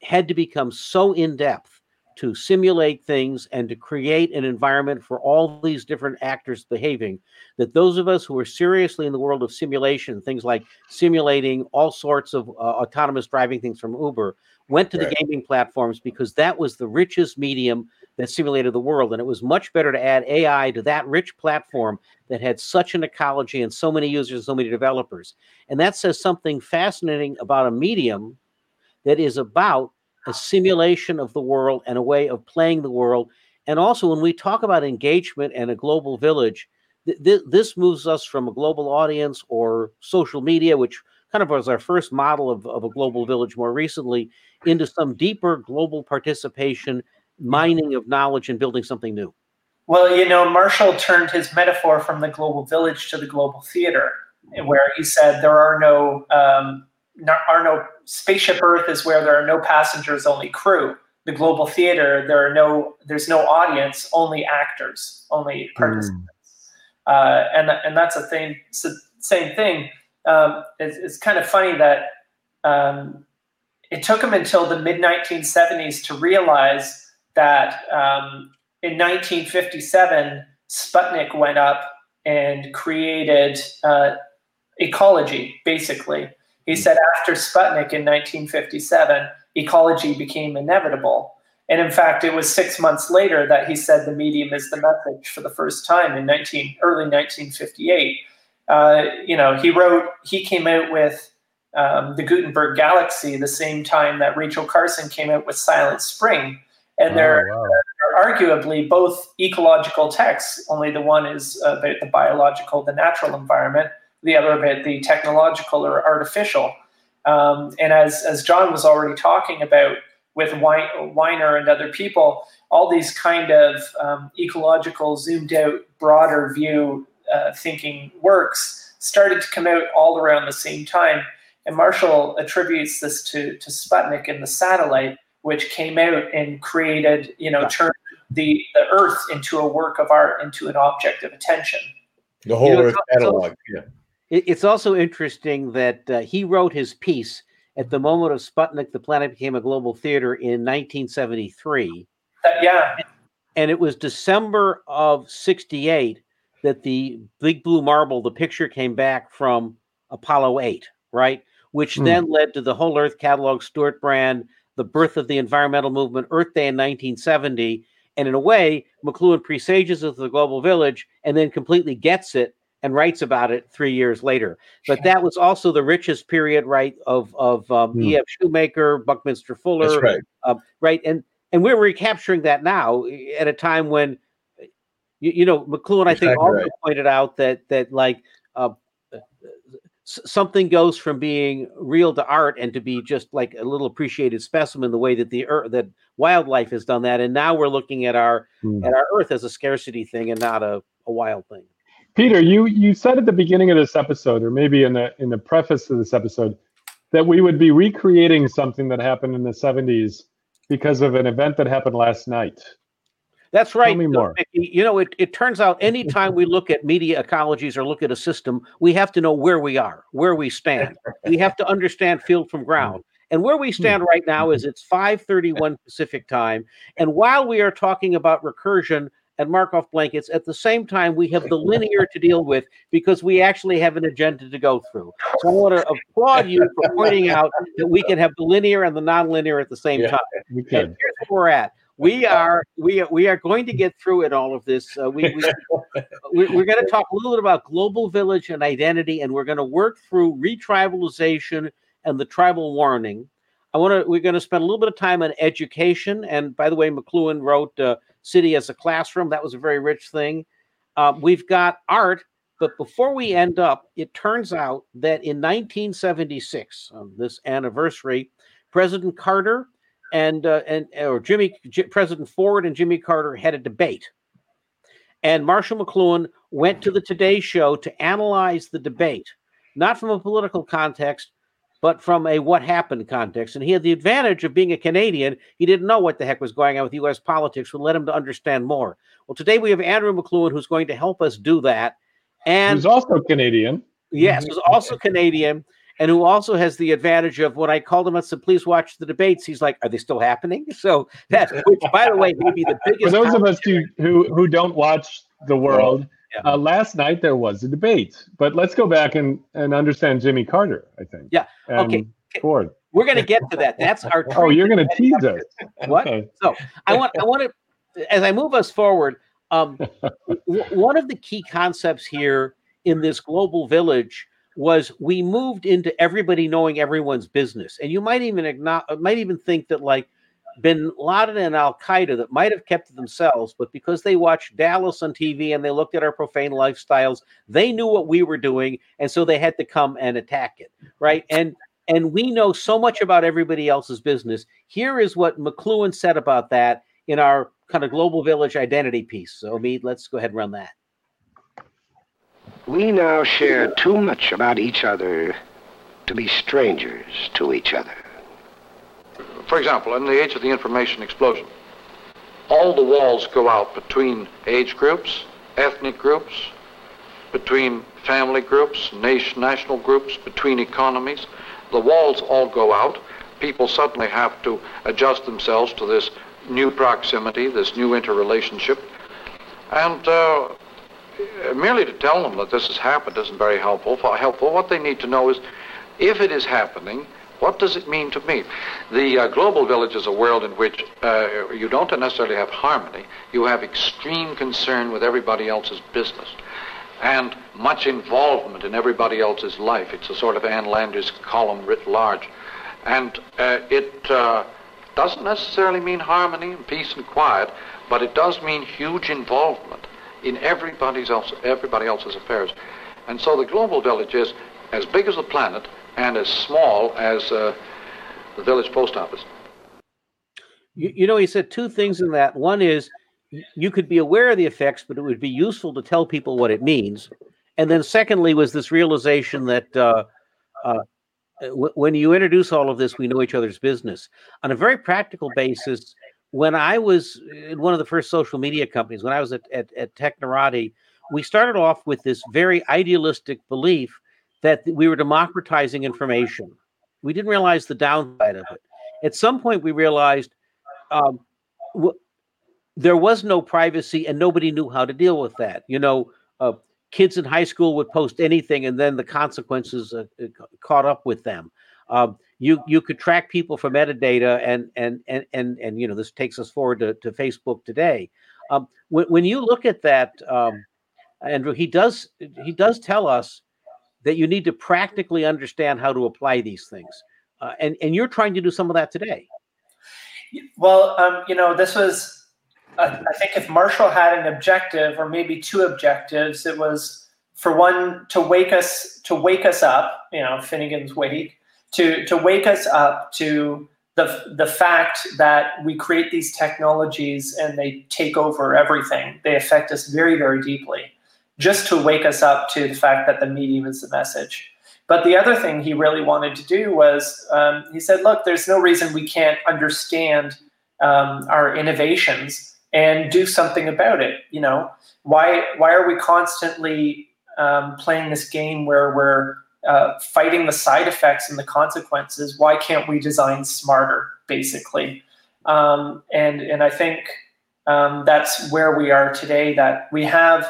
had to become so in depth to simulate things and to create an environment for all these different actors behaving that those of us who are seriously in the world of simulation things like simulating all sorts of uh, autonomous driving things from uber went to right. the gaming platforms because that was the richest medium that simulated the world and it was much better to add ai to that rich platform that had such an ecology and so many users and so many developers and that says something fascinating about a medium that is about a simulation of the world and a way of playing the world. And also, when we talk about engagement and a global village, th- th- this moves us from a global audience or social media, which kind of was our first model of, of a global village more recently, into some deeper global participation, mining of knowledge, and building something new. Well, you know, Marshall turned his metaphor from the global village to the global theater, where he said there are no um, are no spaceship Earth is where there are no passengers, only crew. The global theater, there are no, there's no audience, only actors, only participants. Mm. Uh, and and that's a thing. same thing. Um, it's, it's, kind of funny that um, it took him until the mid 1970s to realize that um, in 1957 Sputnik went up and created uh, ecology, basically. He said after Sputnik in 1957, ecology became inevitable. And in fact, it was six months later that he said the medium is the message for the first time in 19, early 1958. Uh, you know, he wrote, he came out with um, the Gutenberg Galaxy the same time that Rachel Carson came out with Silent Spring. And they're, oh, wow. they're arguably both ecological texts, only the one is about the biological, the natural environment the other bit, the technological or artificial. Um, and as, as John was already talking about with Wiener and other people, all these kind of um, ecological, zoomed out, broader view uh, thinking works started to come out all around the same time. And Marshall attributes this to, to Sputnik and the satellite, which came out and created, you know, turned the, the Earth into a work of art, into an object of attention. The whole you know, Earth catalog, yeah it's also interesting that uh, he wrote his piece at the moment of Sputnik, the planet became a global theater in 1973. Uh, yeah. And it was December of 68 that the big blue marble, the picture came back from Apollo 8, right? Which mm. then led to the Whole Earth Catalog, Stewart Brand, the birth of the environmental movement, Earth Day in 1970. And in a way, McLuhan presages of the global village and then completely gets it and writes about it three years later. But that was also the richest period, right, of of um, mm. E.F. Schumacher, Buckminster Fuller, That's right, uh, right, and and we're recapturing that now at a time when, you, you know, McLuhan, I think, also right. pointed out that that like. Uh, something goes from being real to art and to be just like a little appreciated specimen the way that the earth that wildlife has done that and now we're looking at our mm. at our earth as a scarcity thing and not a, a wild thing Peter, you you said at the beginning of this episode, or maybe in the in the preface of this episode, that we would be recreating something that happened in the '70s because of an event that happened last night. That's right. Tell me more. You know, it, it turns out anytime we look at media ecologies or look at a system, we have to know where we are, where we stand. we have to understand field from ground. And where we stand right now is it's 5:31 Pacific time. And while we are talking about recursion, and Markov blankets. At the same time, we have the linear to deal with because we actually have an agenda to go through. So I want to applaud you for pointing out that we can have the linear and the nonlinear at the same yeah, time. We can. And here's where we're at. We are we are, we are going to get through it all of this. Uh, we, we we're going to talk a little bit about global village and identity, and we're going to work through retribalization and the tribal warning. I want to. We're going to spend a little bit of time on education. And by the way, McLuhan wrote uh, city as a classroom. That was a very rich thing. Uh, we've got art, but before we end up, it turns out that in 1976, on this anniversary, President Carter and uh, and or Jimmy J- President Ford and Jimmy Carter had a debate, and Marshall McLuhan went to the Today Show to analyze the debate, not from a political context, but from a what happened context. And he had the advantage of being a Canadian. He didn't know what the heck was going on with U.S. politics, would led him to understand more. Well, today we have Andrew McLuhan, who's going to help us do that. And he's also Canadian. Yes, who's also Canadian, and who also has the advantage of when I called him and said, "Please watch the debates." He's like, "Are they still happening?" So that, which, by the way, may be the biggest. For those of us who, who who don't watch the world, yeah. uh, last night there was a debate. But let's go back and and understand Jimmy Carter. I think. Yeah. okay. Ford. We're going to get to that. That's our. oh, you're going to tease us. What? Okay. So I want I want to, as I move us forward, um, w- one of the key concepts here in this global village was we moved into everybody knowing everyone's business, and you might even acknowledge, might even think that like Bin Laden and Al Qaeda that might have kept themselves, but because they watched Dallas on TV and they looked at our profane lifestyles, they knew what we were doing, and so they had to come and attack it, right? And and we know so much about everybody else's business. Here is what McLuhan said about that in our kind of global village identity piece. So, Mead, let's go ahead and run that. We now share too much about each other to be strangers to each other. For example, in the age of the information explosion, all the walls go out between age groups, ethnic groups, between family groups, nation, national groups, between economies. The walls all go out. People suddenly have to adjust themselves to this new proximity, this new interrelationship. And uh, merely to tell them that this has happened isn't very helpful. helpful. What they need to know is if it is happening, what does it mean to me? The uh, global village is a world in which uh, you don't necessarily have harmony. You have extreme concern with everybody else's business and much involvement in everybody else's life. It's a sort of Ann Landers column writ large. And uh, it uh, doesn't necessarily mean harmony and peace and quiet, but it does mean huge involvement in everybody's else, everybody else's affairs. And so the global village is as big as the planet and as small as uh, the village post office. You, you know, he said two things in that. One is you could be aware of the effects, but it would be useful to tell people what it means. And then, secondly, was this realization that uh, uh, w- when you introduce all of this, we know each other's business. On a very practical basis, when I was in one of the first social media companies, when I was at, at, at Technorati, we started off with this very idealistic belief that we were democratizing information. We didn't realize the downside of it. At some point, we realized um, w- there was no privacy and nobody knew how to deal with that. You know, uh, kids in high school would post anything and then the consequences uh, uh caught up with them. Um, you you could track people for metadata and and and and and you know this takes us forward to, to Facebook today. Um, when, when you look at that, um, Andrew, he does he does tell us that you need to practically understand how to apply these things, uh, and and you're trying to do some of that today. Well, um, you know, this was I think if Marshall had an objective or maybe two objectives, it was for one to wake us to wake us up, you know, Finnegans Wake, to to wake us up to the the fact that we create these technologies and they take over everything. They affect us very very deeply. Just to wake us up to the fact that the medium is the message. But the other thing he really wanted to do was um, he said, look, there's no reason we can't understand um, our innovations and do something about it. You know, why why are we constantly um, playing this game where we're uh, fighting the side effects and the consequences? Why can't we design smarter, basically? Um, and and I think um, that's where we are today. That we have.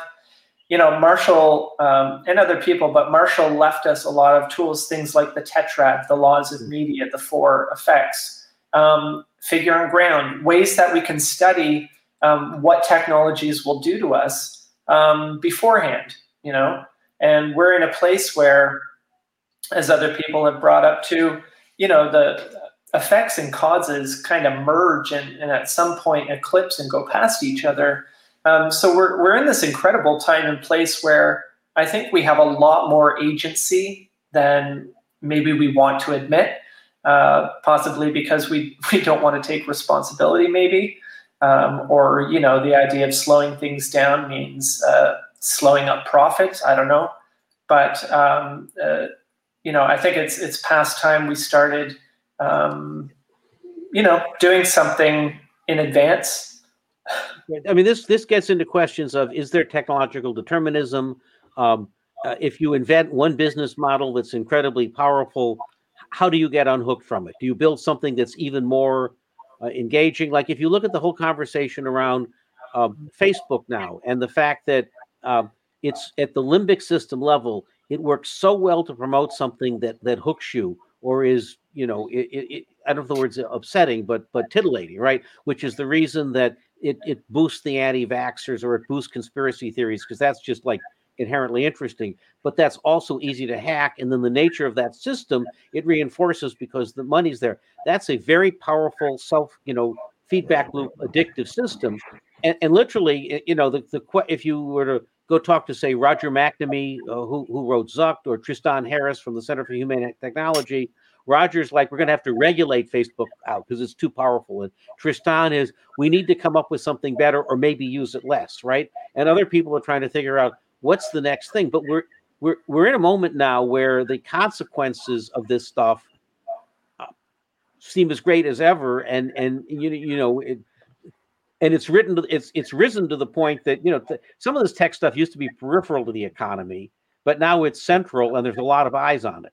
You know, Marshall um, and other people, but Marshall left us a lot of tools, things like the tetrad, the laws of media, the four effects, um, figure and ground, ways that we can study um, what technologies will do to us um, beforehand, you know. And we're in a place where, as other people have brought up too, you know, the effects and causes kind of merge and, and at some point eclipse and go past each other. Um, so we're, we're in this incredible time and place where I think we have a lot more agency than maybe we want to admit, uh, possibly because we, we don't want to take responsibility, maybe um, or you know the idea of slowing things down means uh, slowing up profits. I don't know, but um, uh, you know, I think it's it's past time we started, um, you know, doing something in advance. I mean, this this gets into questions of is there technological determinism? Um, uh, if you invent one business model that's incredibly powerful, how do you get unhooked from it? Do you build something that's even more uh, engaging? Like if you look at the whole conversation around uh, Facebook now and the fact that uh, it's at the limbic system level, it works so well to promote something that that hooks you or is you know it, it, I don't know the word's upsetting, but but titillating, right? Which is the reason that it it boosts the anti-vaxxers or it boosts conspiracy theories because that's just like inherently interesting, but that's also easy to hack. And then the nature of that system, it reinforces because the money's there. That's a very powerful self, you know, feedback loop addictive system. And, and literally, you know, the, the if you were to go talk to say Roger McNamee, uh, who who wrote Zucked, or Tristan Harris from the Center for Humane Technology. Roger's like, we're going to have to regulate Facebook out because it's too powerful. And Tristan is, we need to come up with something better or maybe use it less, right? And other people are trying to figure out what's the next thing but we're we're we're in a moment now where the consequences of this stuff uh, seem as great as ever and and you you know it, and it's written to, it's it's risen to the point that you know th- some of this tech stuff used to be peripheral to the economy but now it's central and there's a lot of eyes on it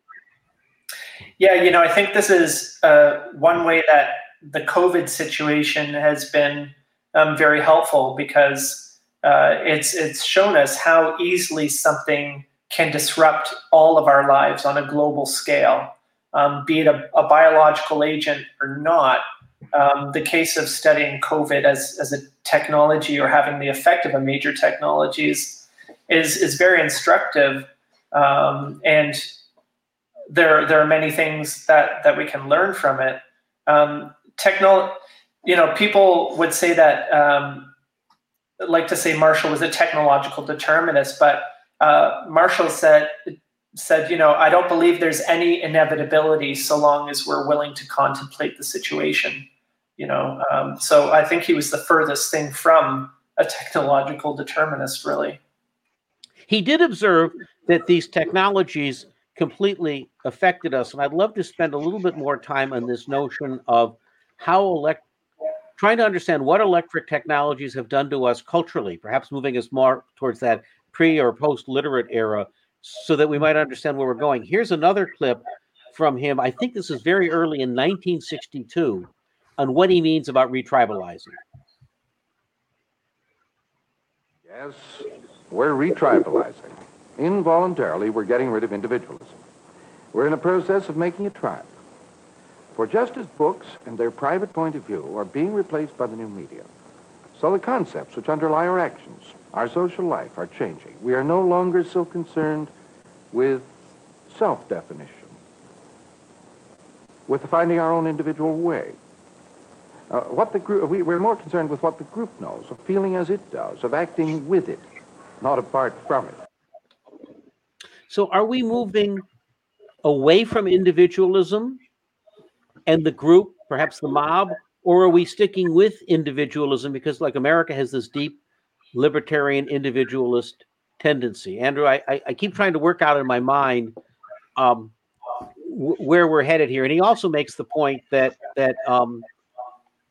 yeah you know i think this is uh, one way that the covid situation has been um, very helpful because uh, it's it's shown us how easily something can disrupt all of our lives on a global scale, um, be it a, a, biological agent or not. Um, the case of studying COVID as, as a technology or having the effect of a major technology is, is, is very instructive. Um, and there, there are many things that, that we can learn from it. Um, technol- you know, people would say that um, like to say Marshall was a technological determinist, but uh, Marshall said said, you know, I don't believe there's any inevitability so long as we're willing to contemplate the situation. You know, um, so I think he was the furthest thing from a technological determinist, really. He did observe that these technologies completely affected us, and I'd love to spend a little bit more time on this notion of how elect trying to understand what electric technologies have done to us culturally, perhaps moving us more towards that pre or post literate era so that we might understand where we're going. Here's another clip from him. I think this is very early in 1962 on what he means about retribalizing. Yes, we're retribalizing. Involuntarily, we're getting rid of individualism. We're in a process of making a tribe. For just as books and their private point of view are being replaced by the new media, so the concepts which underlie our actions, our social life, are changing. We are no longer so concerned with self-definition, with finding our own individual way. Uh, what the group, we, we're more concerned with what the group knows, of feeling as it does, of acting with it, not apart from it. So are we moving away from individualism and the group, perhaps the mob, or are we sticking with individualism because, like America, has this deep libertarian individualist tendency? Andrew, I, I, I keep trying to work out in my mind um, w- where we're headed here, and he also makes the point that that um,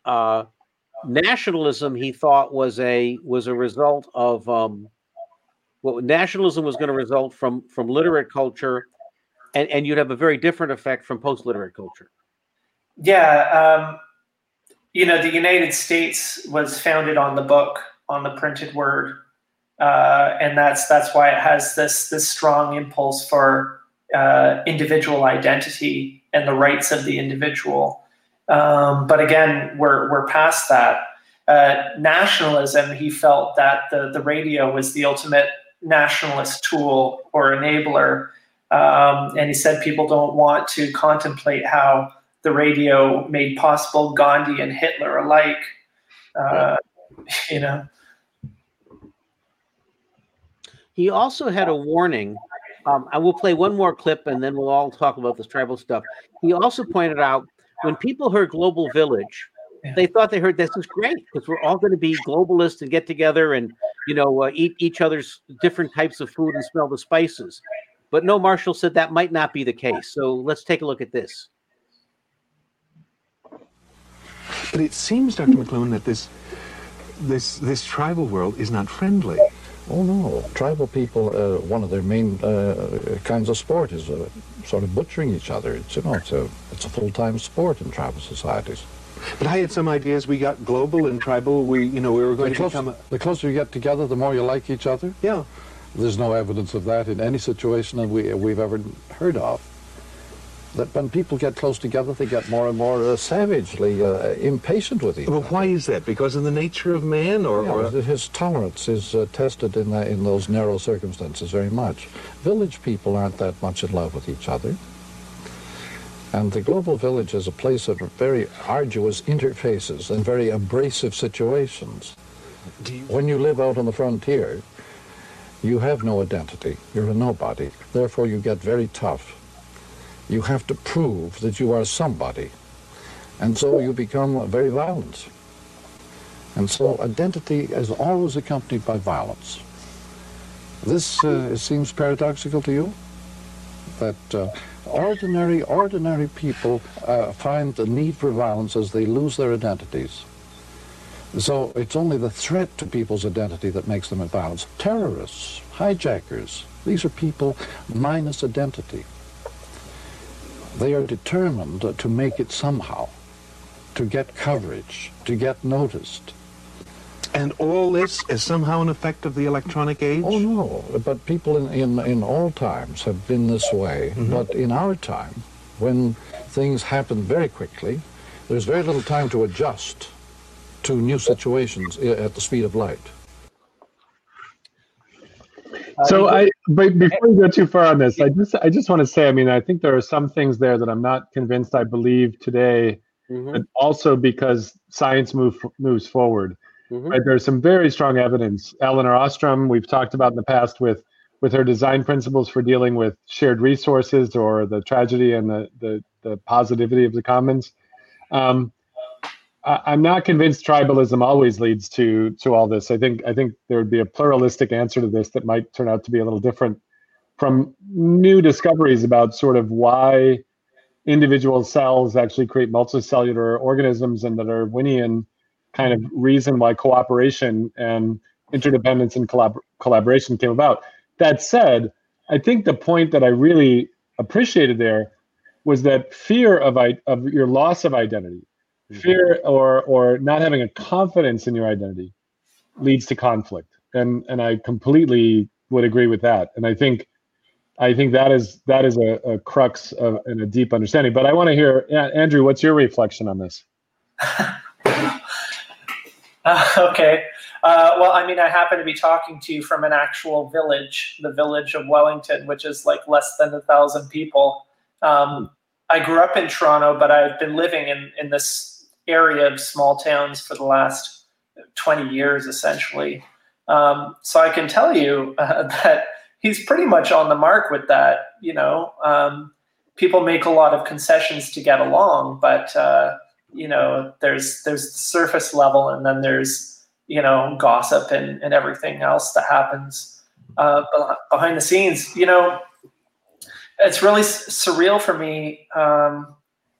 uh, nationalism he thought was a was a result of um, what nationalism was going to result from from literate culture, and, and you'd have a very different effect from post literate culture. Yeah, um, you know, the United States was founded on the book, on the printed word, uh, and that's that's why it has this this strong impulse for uh, individual identity and the rights of the individual. Um, but again, we're we're past that. Uh, nationalism, he felt that the the radio was the ultimate nationalist tool or enabler, um, and he said people don't want to contemplate how the radio made possible Gandhi and Hitler alike. Uh, you know. He also had a warning. Um, I will play one more clip and then we'll all talk about this tribal stuff. He also pointed out when people heard global village, yeah. they thought they heard this is great because we're all going to be globalists and get together and you know uh, eat each other's different types of food and smell the spices. But no, Marshall said that might not be the case. So let's take a look at this. But it seems, Dr. McLuhan, that this this this tribal world is not friendly. Oh no, tribal people. Uh, one of their main uh, kinds of sport is uh, sort of butchering each other. It's you know, it's a it's a full time sport in tribal societies. But I had some ideas. We got global and tribal. We you know we were going the to closer, become. A, the closer you get together, the more you like each other. yeah. There's no evidence of that in any situation that we we've ever heard of. That when people get close together, they get more and more uh, savagely uh, impatient with each other. Well, why is that? Because of the nature of man, or, Yeah, or his tolerance is uh, tested in, in those narrow circumstances very much. Village people aren't that much in love with each other. And the global village is a place of very arduous interfaces and very abrasive situations. you, When you live out on the frontier, you have no identity. You're a nobody. Therefore, you get very tough. You have to prove that you are somebody. And so you become very violent. And so identity is always accompanied by violence. This uh, seems paradoxical to you? That uh, ordinary, ordinary people uh, find the need for violence as they lose their identities. So it's only the threat to people's identity that makes them violence. Terrorists, hijackers, these are people minus identity. They are determined to make it somehow, to get coverage, to get noticed. And all this is somehow an effect of the electronic age. Oh no, but people in, in, in all times have been this way. Mm-hmm. But in our time, when things happen very quickly, there's very little time to adjust to new situations eh, at the speed of light. So uh, I, but before we go too far on this, I just, I just want to say, I mean, I think there are some things there that I'm not convinced I believe today, Mhm, but also because science move, moves forward. Mhm. Right? There's some very strong evidence. Elinor Ostrom, we've talked about in the past with, with her design principles for dealing with shared resources or the tragedy and the, the, the positivity of the commons. Um, I, I'm not convinced tribalism always leads to to all this. I think I think there would be a pluralistic answer to this that might turn out to be a little different from new discoveries about sort of why individual cells actually create multicellular organisms and that are Darwinian kind of reason why cooperation and interdependence and collab- collaboration came about. That said, I think the point that I really appreciated there was that fear of I- of your loss of identity, mm-hmm. fear or or not having a confidence in your identity, leads to conflict, and and I completely would agree with that. And I think I think that is that is a, a crux of and a deep understanding. But I want to hear, Andrew, what's your reflection on this? Uh, okay. Uh, well, I mean, I happen to be talking to you from an actual village, the village of Wellington, which is like less than a thousand people. Um, I grew up in Toronto, but I've been living in, in this area of small towns for the last 20 years, essentially. Um, so I can tell you uh, that he's pretty much on the mark with that. You know, um, people make a lot of concessions to get along, but uh, you know, there's there's the surface level, and then there's you know gossip and, and everything else that happens uh, behind the scenes. You know, it's really surreal for me um,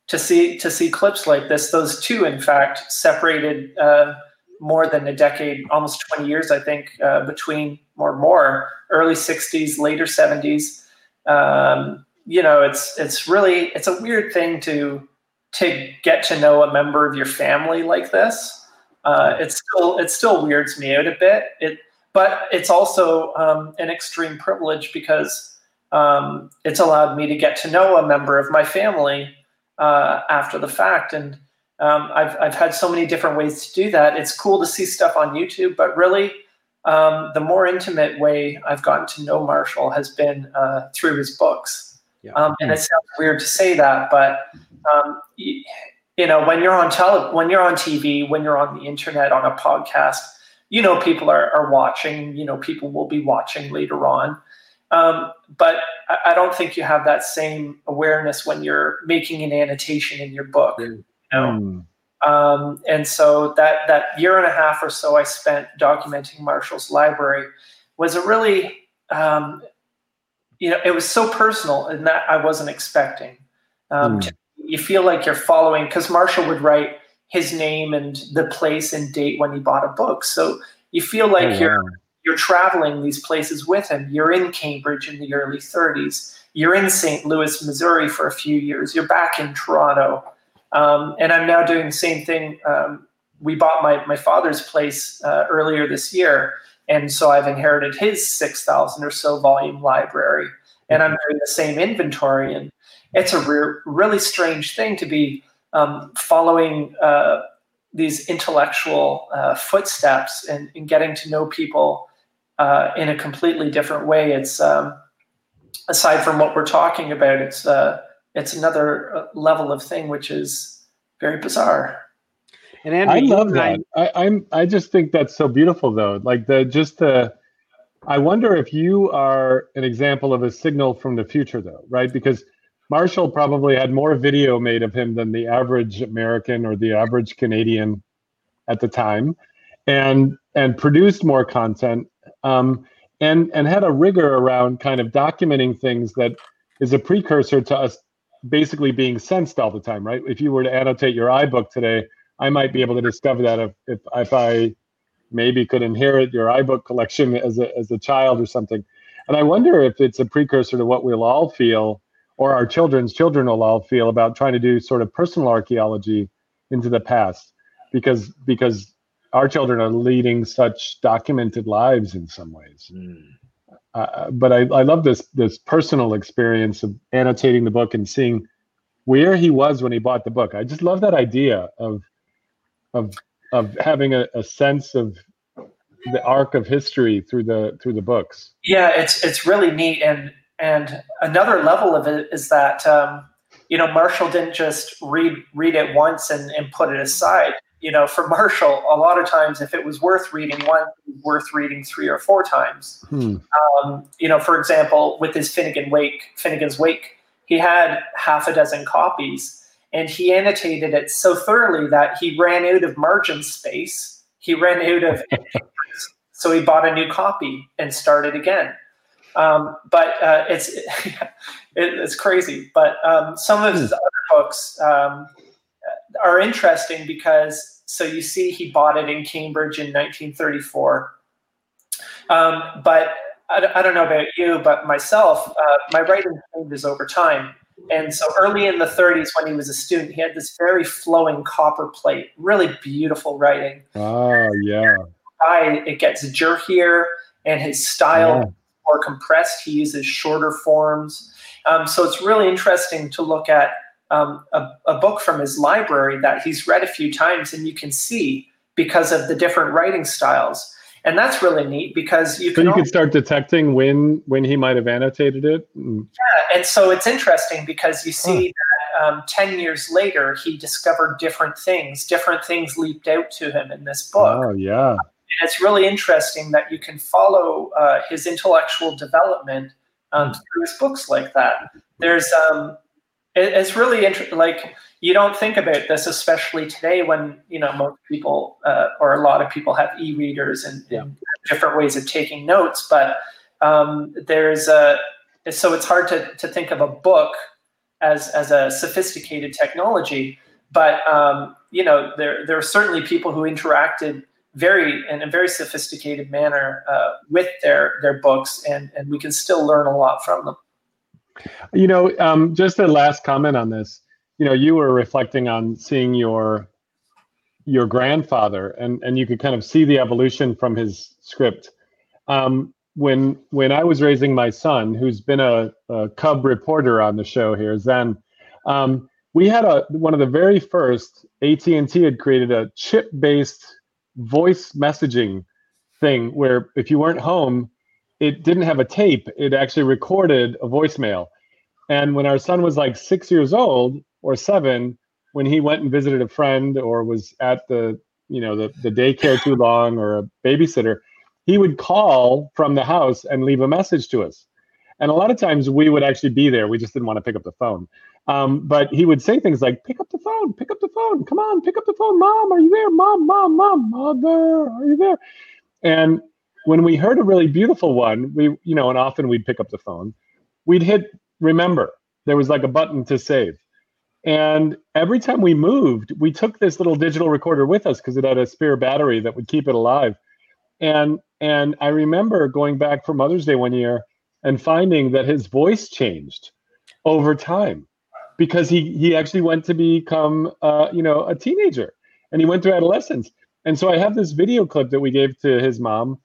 to see to see clips like this. Those two, in fact, separated uh, more than a decade, almost 20 years, I think, uh, between or more early 60s, later 70s. Um, you know, it's it's really it's a weird thing to to get to know a member of your family like this. Uh, it's still it still weirds me out a bit. It, but it's also um, an extreme privilege because um, it's allowed me to get to know a member of my family uh, after the fact, and um, I've I've had so many different ways to do that. It's cool to see stuff on YouTube, but really, um, the more intimate way I've gotten to know Marshall has been uh, through his books. Yeah. Um, and it sounds weird to say that, but um, you know, when you're on tele, when you're on TV, when you're on the internet, on a podcast, you know, people are, are watching. You know, people will be watching later on. Um, but I, I don't think you have that same awareness when you're making an annotation in your book. You know? Hmm. Um, and so that that year and a half or so I spent documenting Marshall's library was a really um, you know, it was so personal and that I wasn't expecting. Um, mm. you feel like you're following because Marshall would write his name and the place and date when he bought a book. So you feel like oh, you're you're traveling these places with him. You're in Cambridge in the early 30s. You're in St. Louis, Missouri for a few years. You're back in Toronto. Um, and I'm now doing the same thing. Um, we bought my, my father's place uh, earlier this year. And so I've inherited his 6,000 or so volume library. And I'm doing the same inventory. And it's a re- really strange thing to be um, following uh, these intellectual uh, footsteps and, and, getting to know people uh, in a completely different way. It's um, aside from what we're talking about, it's uh, it's another uh, level of thing which is very bizarre. And Andrew, I love that. I, I'm I just think that's so beautiful though. Like the just the I wonder if you are an example of a signal from the future though, right? Because Marshall probably had more video made of him than the average American or the average Canadian at the time, and and produced more content, um, and and had a rigor around kind of documenting things that is a precursor to us basically being sensed all the time, right? If you were to annotate your iBook today, I might be able to discover that if if, if I maybe could inherit your iBook collection as a as a child or something. And I wonder if it's a precursor to what we'll all feel or our children's children will all feel about trying to do sort of personal archaeology into the past because because our children are leading such documented lives in some ways mm. uh, but I, I love this this personal experience of annotating the book and seeing where he was when he bought the book i just love that idea of of of having a, a sense of the arc of history through the through the books yeah it's it's really neat and and another level of it is that um, you know Marshall didn't just read read it once and, and put it aside. You know, for Marshall, a lot of times if it was worth reading once, worth reading three or four times. Hmm. Um, you know, for example, with his Finnegan Wake, Finnegans Wake, he had half a dozen copies, and he annotated it so thoroughly that he ran out of margin space. He ran out of, so he bought a new copy and started again. Um, but uh, it's it, it's crazy. But um, some of his hmm. other books um, are interesting because so you see he bought it in Cambridge in 1934. Um, but I, I, don't know about you, but myself, uh, my writing changes over time. And so early in the 30s, when he was a student, he had this very flowing copper plate, really beautiful writing. Oh, yeah. I, it gets jerkier, and his style yeah more compressed. He uses shorter forms. Um, so it's really interesting to look at um, a, a, book from his library that he's read a few times, and you can see because of the different writing styles. And that's really neat because you so can. you can start detecting when when he might have annotated it. Mm. Yeah, and so it's interesting because you see that um, ten years later he discovered different things. Different things leaped out to him in this book. Oh yeah and it's really interesting that you can follow uh, his intellectual development um, through his books like that. There's um, it's really interesting. Like you don't think about this, especially today when you know most people uh, or a lot of people have e-readers and, yeah. and different ways of taking notes. But um, there's a so it's hard to to think of a book as as a sophisticated technology. But um, you know there there are certainly people who interacted very in a very sophisticated manner uh, with their their books, and and we can still learn a lot from them. You know, um, just a last comment on this. You know, you were reflecting on seeing your your grandfather, and and you could kind of see the evolution from his script. Um, when when I was raising my son, who's been a, a cub reporter on the show here, Zen, um, we had a one of the very first AT and T had created a chip based voice messaging thing where if you weren't home, it didn't have a tape. It actually recorded a voicemail. And when our son was like six years old or seven, when he went and visited a friend or was at the you know the, the daycare too long or a babysitter, he would call from the house and leave a message to us. And a lot of times we would actually be there. We just didn't want to pick up the phone. Um, but he would say things like, pick up the phone, pick up the phone, come on, pick up the phone. Mom, are you there? Mom, mom, mom, mother, are you there? And when we heard a really beautiful one, we, you know, and often we'd pick up the phone. we'd hit remember. There was like a button to save. And every time we moved, we took this little digital recorder with us because it had a spare battery that would keep it alive. And and I remember going back for Mother's Day one year and finding that his voice changed over time because he he actually went to become uh, you know a teenager and he went through adolescence. And so I have this video clip that we gave to his mom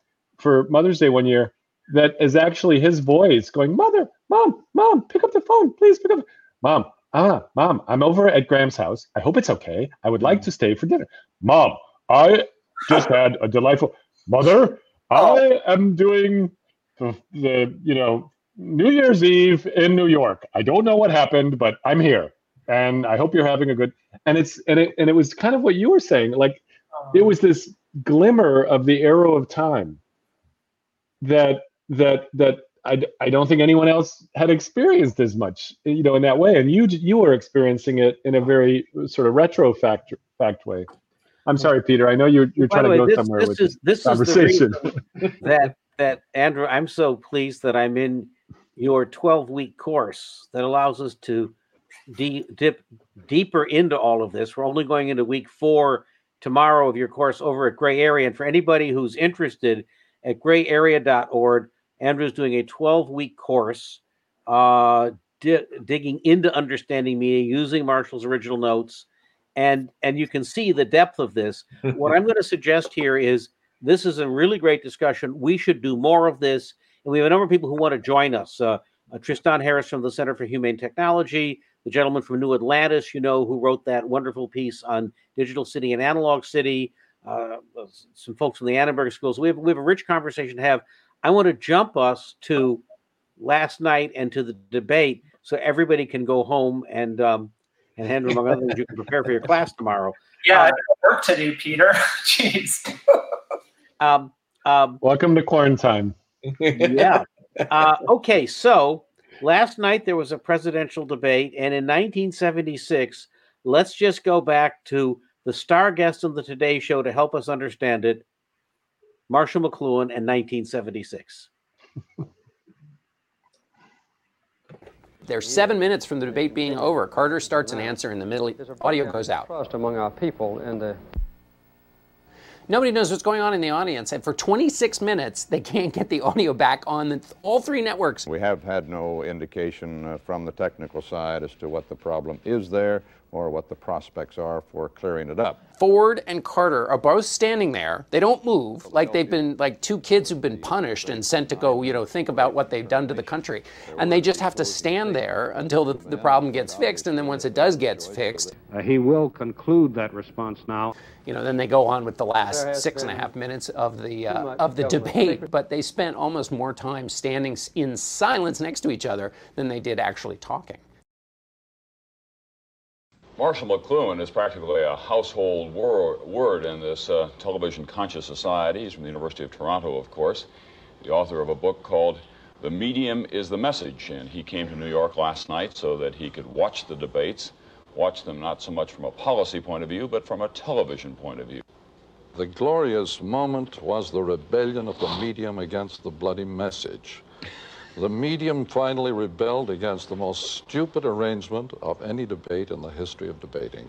for Mother's Day one year that is actually his voice going, Mother, Mom, Mom, pick up the phone, please pick up. Mom, ah, Mom, I'm over at Graham's house. I hope it's okay. I would like to stay for dinner. Mom, I just had a delightful. Mother, I am doing the, the you know New Year's Eve in New York. I don't know what happened, but I'm here, and I hope you're having a good. And it's and it and it was kind of what you were saying. Like it was this glimmer of the arrow of time that that that I, I don't think anyone else had experienced as much, you know, in that way. And you you were experiencing it in a very sort of retro fact fact way. I'm sorry, Peter. I know you're you're By trying the to go this, somewhere this with is this this is the conversation. that that Andrew, I'm so pleased that I'm in your 12 week course that allows us to de- dip deeper into all of this. We're only going into week four tomorrow of your course over at Gray Area, and for anybody who's interested, at grayarea.org, Andrew's doing a 12 week course uh, di- digging into understanding media using Marshall's original notes. And, and you can see the depth of this. what I'm going to suggest here is this is a really great discussion. We should do more of this. And we have a number of people who want to join us. Uh, uh, Tristan Harris from the Center for Humane Technology, the gentleman from New Atlantis, you know, who wrote that wonderful piece on Digital City and Analog City, uh, some folks from the Annenberg schools. We have, we have a rich conversation to have. I want to jump us to last night and to the debate so everybody can go home and um, and Andrew, among other things, you can prepare for your class tomorrow. Yeah, I have work to do, Peter. Jeez. Um, um, Welcome to Quarantime. yeah. Uh, okay, so last night there was a presidential debate, and in 1976, let's just go back to the star guest on the Today Show to help us understand it Marshall McLuhan in 1976. There's seven minutes from the debate being over. Carter starts an answer in the middle. Audio goes out. Trust among our people and the Nobody knows what's going on in the audience, and for 26 minutes they can't get the audio back on the, all three networks. We have had no indication uh, from the technical side as to what the problem is there or what the prospects are for clearing it up. Ford and Carter are both standing there. They don't move like they've been like two kids who've been punished and sent to go, you know, think about what they've done to the country. And they just have to stand there until the, the problem gets fixed. And then once it does get fixed, Uh, he will conclude that response now. you know, then they go on with the last has six and a been half minutes of the uh, of the debate. But they spent almost more time standing in silence next to each other than they did actually talking. Marshall McLuhan is practically a household wor- word in this uh, television conscious society. He's from the University of Toronto, of course, the author of a book called The Medium is the Message. And he came to New York last night so that he could watch the debates, watch them not so much from a policy point of view, but from a television point of view. The glorious moment was the rebellion of the medium against the bloody message. The medium finally rebelled against the most stupid arrangement of any debate in the history of debating.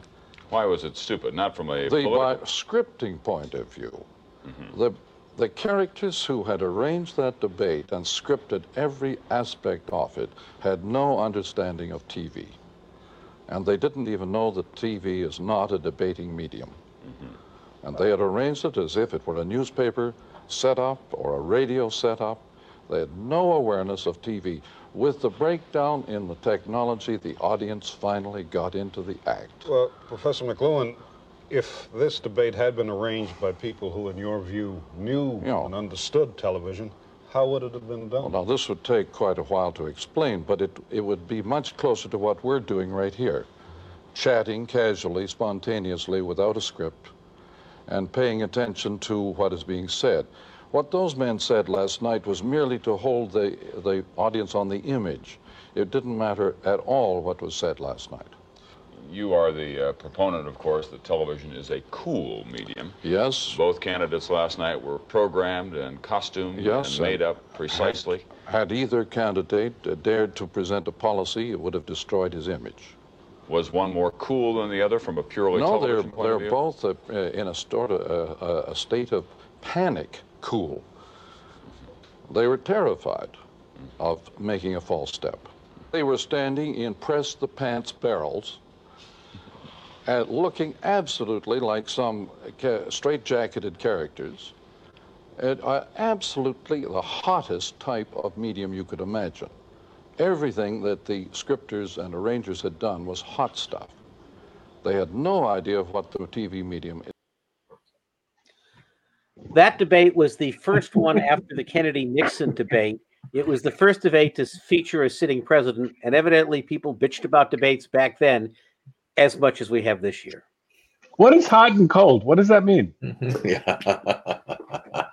Why was it stupid? Not from a The political... by scripting point of view, mm-hmm. the, the characters who had arranged that debate and scripted every aspect of it had no understanding of TV. And they didn't even know that TV is not a debating medium. Mm-hmm. And they had arranged it as if it were a newspaper setup or a radio setup. They had no awareness of TV. With the breakdown in the technology, the audience finally got into the act. Well, Professor McLuhan, if this debate had been arranged by people who, in your view, knew and understood television, how would it have been done? Well, now, this would take quite a while to explain, but it, it would be much closer to what we're doing right here chatting casually, spontaneously, without a script, and paying attention to what is being said. What those men said last night was merely to hold the, the audience on the image. It didn't matter at all what was said last night. You are the uh, proponent, of course, that television is a cool medium. Yes. Both candidates last night were programmed and costumed Yes, and made up precisely. Had either candidate uh, dared to present a policy, it would have destroyed his image. Was one more cool than the other from a purely no, they're television point they're of view? No, they're both uh, in a sort of uh, a state of panic. Cool. They were terrified of making a false step. They were standing in press the pants barrels, and looking absolutely like some straight-jacketed characters. And, uh, absolutely the hottest type of medium you could imagine. Everything that the scripters and arrangers had done was hot stuff. They had no idea of what the TV medium. That debate was the first one after the Kennedy Nixon debate. It was the first debate to feature a sitting president, and evidently people bitched about debates back then as much as we have this year. What is hot and cold? What does that mean?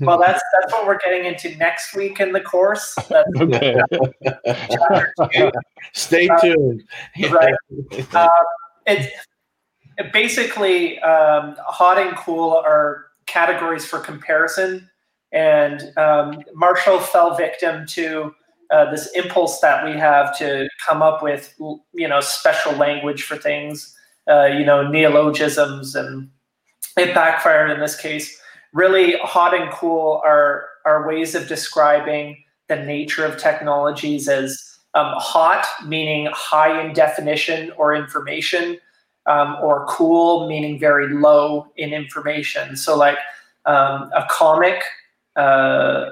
Well, that's that's what we're getting into next week in the course. That's, Okay. Stay Uh, tuned. right. Uh, it, it basically um, hot and cool are categories for comparison, and um, Marshall fell victim to uh, this impulse that we have to come up with, you know, special language for things, uh, you know, neologisms, and it backfired in this case. Really, hot and cool are are ways of describing the nature of technologies as um, hot, meaning high in definition or information, um, or cool, meaning very low in information. So, like um, a comic, uh,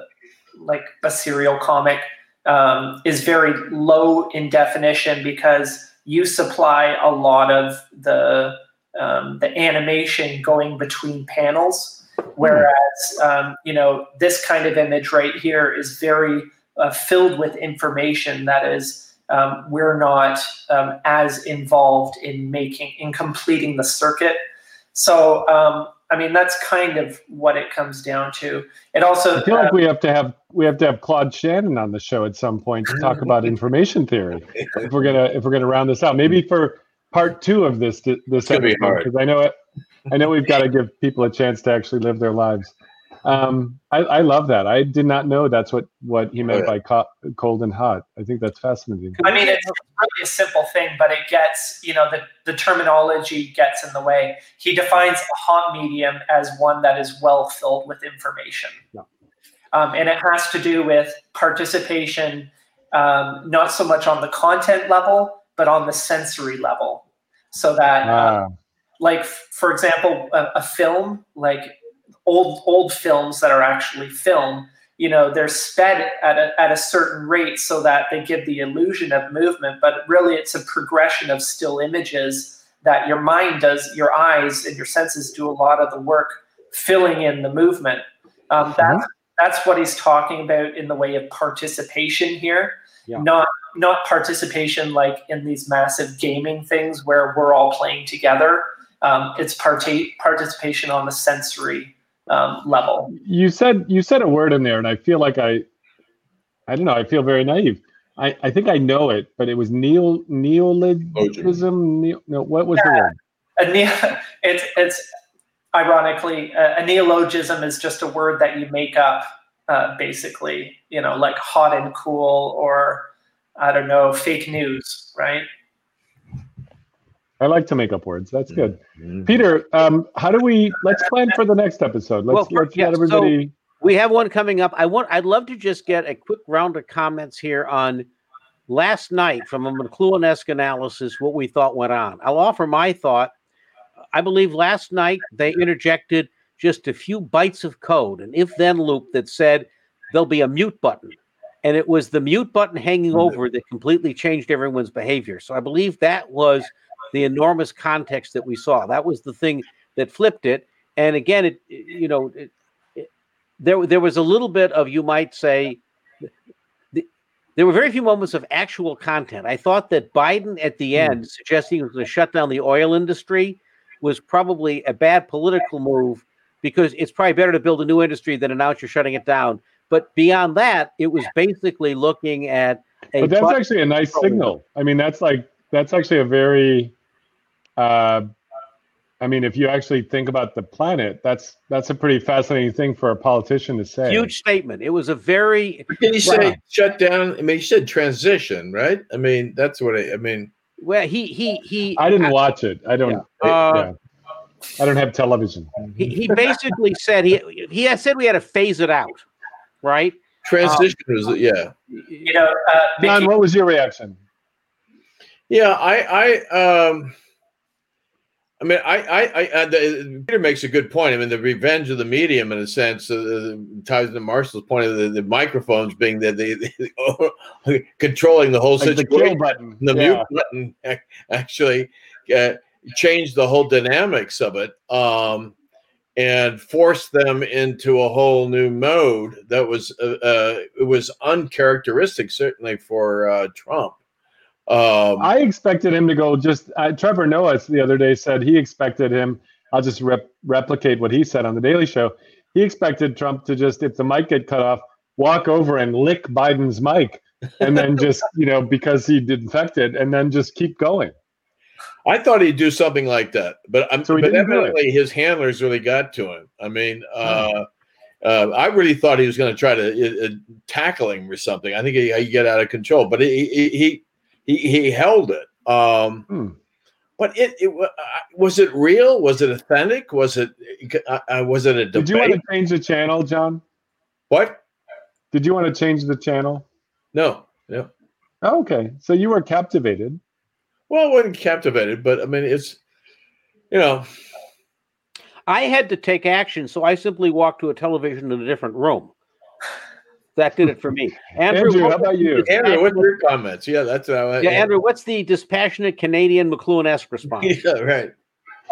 like a serial comic, um, is very low in definition because you supply a lot of the um, the animation going between panels. Whereas, um, you know, this kind of image right here is very uh, filled with information that is um, we're not um, as involved in making in completing the circuit. So um, I mean that's kind of what it comes down to. It also I feel like uh, we have to have we have to have Claude Shannon on the show at some point to talk about information theory. If we're gonna if we're gonna round this out, maybe for part two of this this episode, because I know it. I know we've got to give people a chance to actually live their lives. Um, I, I love that. I did not know that's what what he meant by co- cold and hot. I think that's fascinating. I mean, it's really a simple thing, but it gets, you know, the, the terminology gets in the way. He defines a hot medium as one that is well filled with information. Um, and it has to do with participation, um, not so much on the content level, but on the sensory level. So that, uh, Ah, like, for example, a, a film, like old old films that are actually film, you know, they're sped at a, at a certain rate so that they give the illusion of movement, but really it's a progression of still images that your mind does, your eyes and your senses do a lot of the work filling in the movement. Um, that's that's what he's talking about in the way of participation here, Yeah. not not participation like in these massive gaming things where we're all playing together. Um, it's parta- participation on the sensory um, level. you said you said a word in there, and I feel like I, I don't know. I feel very naive. I, I think I know it, but it was neo neologism. Neo, no, what was the word? A neo- it's it's ironically a, a neologism is just a word that you make up, uh, basically. You know, like hot and cool, or I don't know, fake news, right? I like to make up words. That's good. Peter, um, how do we? Let's plan for the next episode. Let's Well, for- let's yeah, let so- everybody. We have one coming up. I want. I'd love to just get a quick round of comments here on last night from a McLuhan-esque analysis. What we thought went on. I'll offer my thought. I believe last night they interjected just a few bytes of code, an if-then loop that said there'll be a mute button, and it was the mute button hanging over that completely changed everyone's behavior. So I believe that was the enormous context that we saw. That was the thing that flipped it. And again, it you know. It, there there was a little bit of you might say the, there were very few moments of actual content. I thought that Biden at the end hmm. suggesting he was going to shut down the oil industry was probably a bad political move because it's probably better to build a new industry than announce you're shutting it down. But beyond that, it was basically looking at a But that's actually a nice signal. I mean, that's like that's actually a very uh, I mean, if you actually think about the planet, that's that's a pretty fascinating thing for a politician to say. Huge statement. It was a very. But did he say shut down? I mean, he said transition, right? I mean, that's what I, I mean. Well, he he he. I didn't watch it. I don't. Yeah. Uh, yeah. I don't have television. He, he basically said he he had said we had to phase it out, right? Transition um, was yeah. You know, uh, John, what was your reaction? Yeah, I I um. I mean, I, I, I uh, the, Peter makes a good point. I mean, the revenge of the medium, in a sense, uh, ties to Marshall's point of the, the microphones being that they, the controlling the whole like situation. The kill button, the yeah. mute button actually uh, changed the whole dynamics of it, um, and forced them into a whole new mode that was uh, uh it was uncharacteristic, certainly for uh, Trump. Um, I expected him to go just. Uh, Trevor Noah the other day said he expected him. I'll just rep, replicate what he said on the Daily Show. He expected Trump to just, if the mic get cut off, walk over and lick Biden's mic, and then just you know because he infected, and then just keep going. I thought he'd do something like that, but, um, So but didn't do it. evidently his handlers really got to him. I mean, uh, uh, I really thought he was going to try to uh, uh, tackle him or something. I think he, he get out of control, but he he he he, he held it. Um, Hmm. But it, it uh, was it real? Was it authentic? Was it uh, uh, was it a debate? Did you want to change the channel, John? What? Did you want to change the channel? No, no. Oh, okay, so you were captivated. Well, I wasn't captivated, but I mean, it's you know, I had to take action, so I simply walked to a television in a different room. That did it for me. Andrew, Andrew, how about you? Andrew, what's your comments? Yeah, that's how I, Yeah, Andrew, what's the dispassionate Canadian McLuhan-esque response? yeah, right.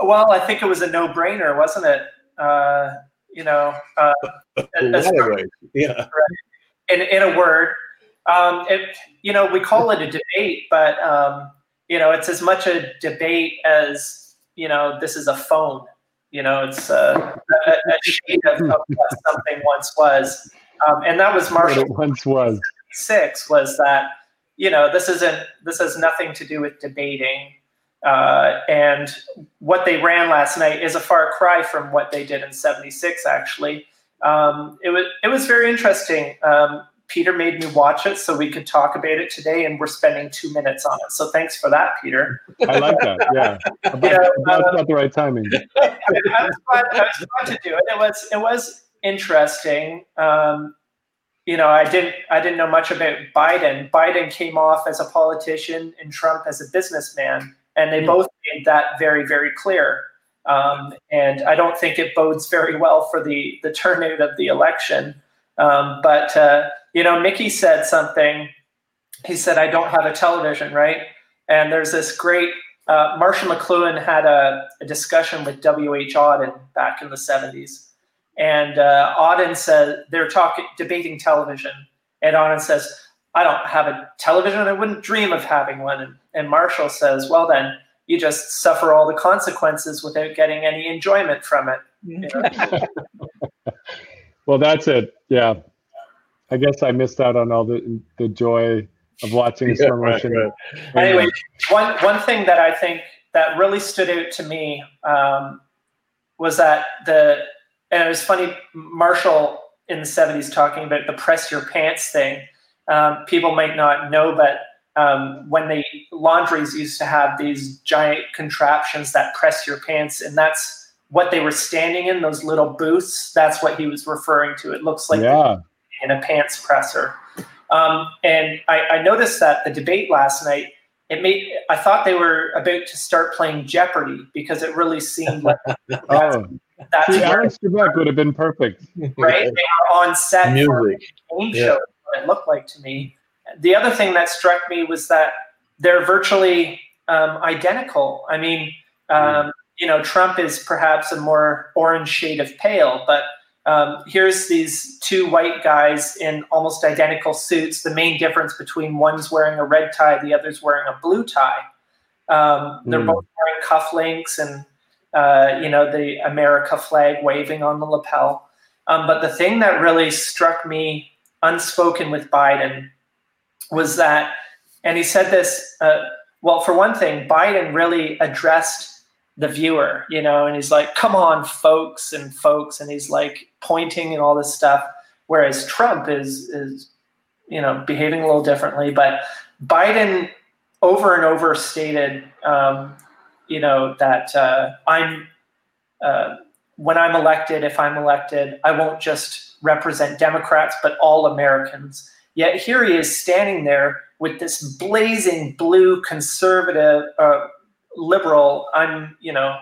Well, I think it was a no-brainer, wasn't it? Uh, you know, uh, as- lot of ways. Yeah. in, in a word, um, it, you know, we call it a debate, but um, you know, it's as much a debate as you know, this is a phone. You know, it's uh, a, a shade of, of what something once was, um, and that was What Marshall it once was. six was that you know this isn't this has nothing to do with debating uh, and what they ran last night is a far cry from what they did in 76 actually um, it was it was very interesting um, peter made me watch it so we could talk about it today and we're spending two minutes on it so thanks for that peter I like that. Yeah, about, You know, about, uh, about the right timing. I was glad, I was glad to do it. It was it was interesting. Um, you know, I didn't I didn't know much about Biden. Biden came off as a politician and Trump as a businessman, and they both made that very very clear. Um, and I don't think it bodes very well for the the turnout of the election. Um, but uh, you know, Mickey said something. He said, "I don't have a television, right?" And there's this great uh, Marshall McLuhan had a, a discussion with W.H. Auden back in the 70s. And uh, Auden says they're talking, debating television. And Auden says, I don't have a television. I wouldn't dream of having one. And, and Marshall says, Well, then you just suffer all the consequences without getting any enjoyment from it. You know? Well, that's it. Yeah, I guess I missed out on all the the joy of watching Yeah, slow right, right. anyway, one one thing that I think that really stood out to me um, was that the and it was funny Marshall in the '70s talking about the press your pants thing. Um, people might not know, but um, when they laundries used to have these giant contraptions that press your pants, and that's what they were standing in those little booths. That's what he was referring to. It looks like Yeah, in a pants presser. Um, and I, I noticed that the debate last night, it made I thought they were about to start playing Jeopardy because it really seemed like oh, that's see, where, Alex Trebek would have been perfect. right. They were on set for Music. a game Yeah. show. What it looked like to me. The other thing that struck me was that they're virtually um, identical. I mean, um, you know, Trump is perhaps a more orange shade of pale, but um, here's these two white guys in almost identical suits. The main difference between one's wearing a red tie, the other's wearing a blue tie. Um, they're Hmm. both wearing cufflinks and uh, you know the America flag waving on the lapel. Um, but the thing that really struck me, unspoken with Biden, was that, and he said this. Uh, well, for one thing, Biden really addressed the viewer, you know, and he's like, "Come on, folks and folks," and he's like pointing and all this stuff. Whereas Trump is is you know behaving a little differently, but Biden over and over stated, um, you know, that uh, I'm uh, when I'm elected, if I'm elected, I won't just represent Democrats, but all Americans. Yet here he is standing there with this blazing blue conservative uh, liberal, I'm, you know,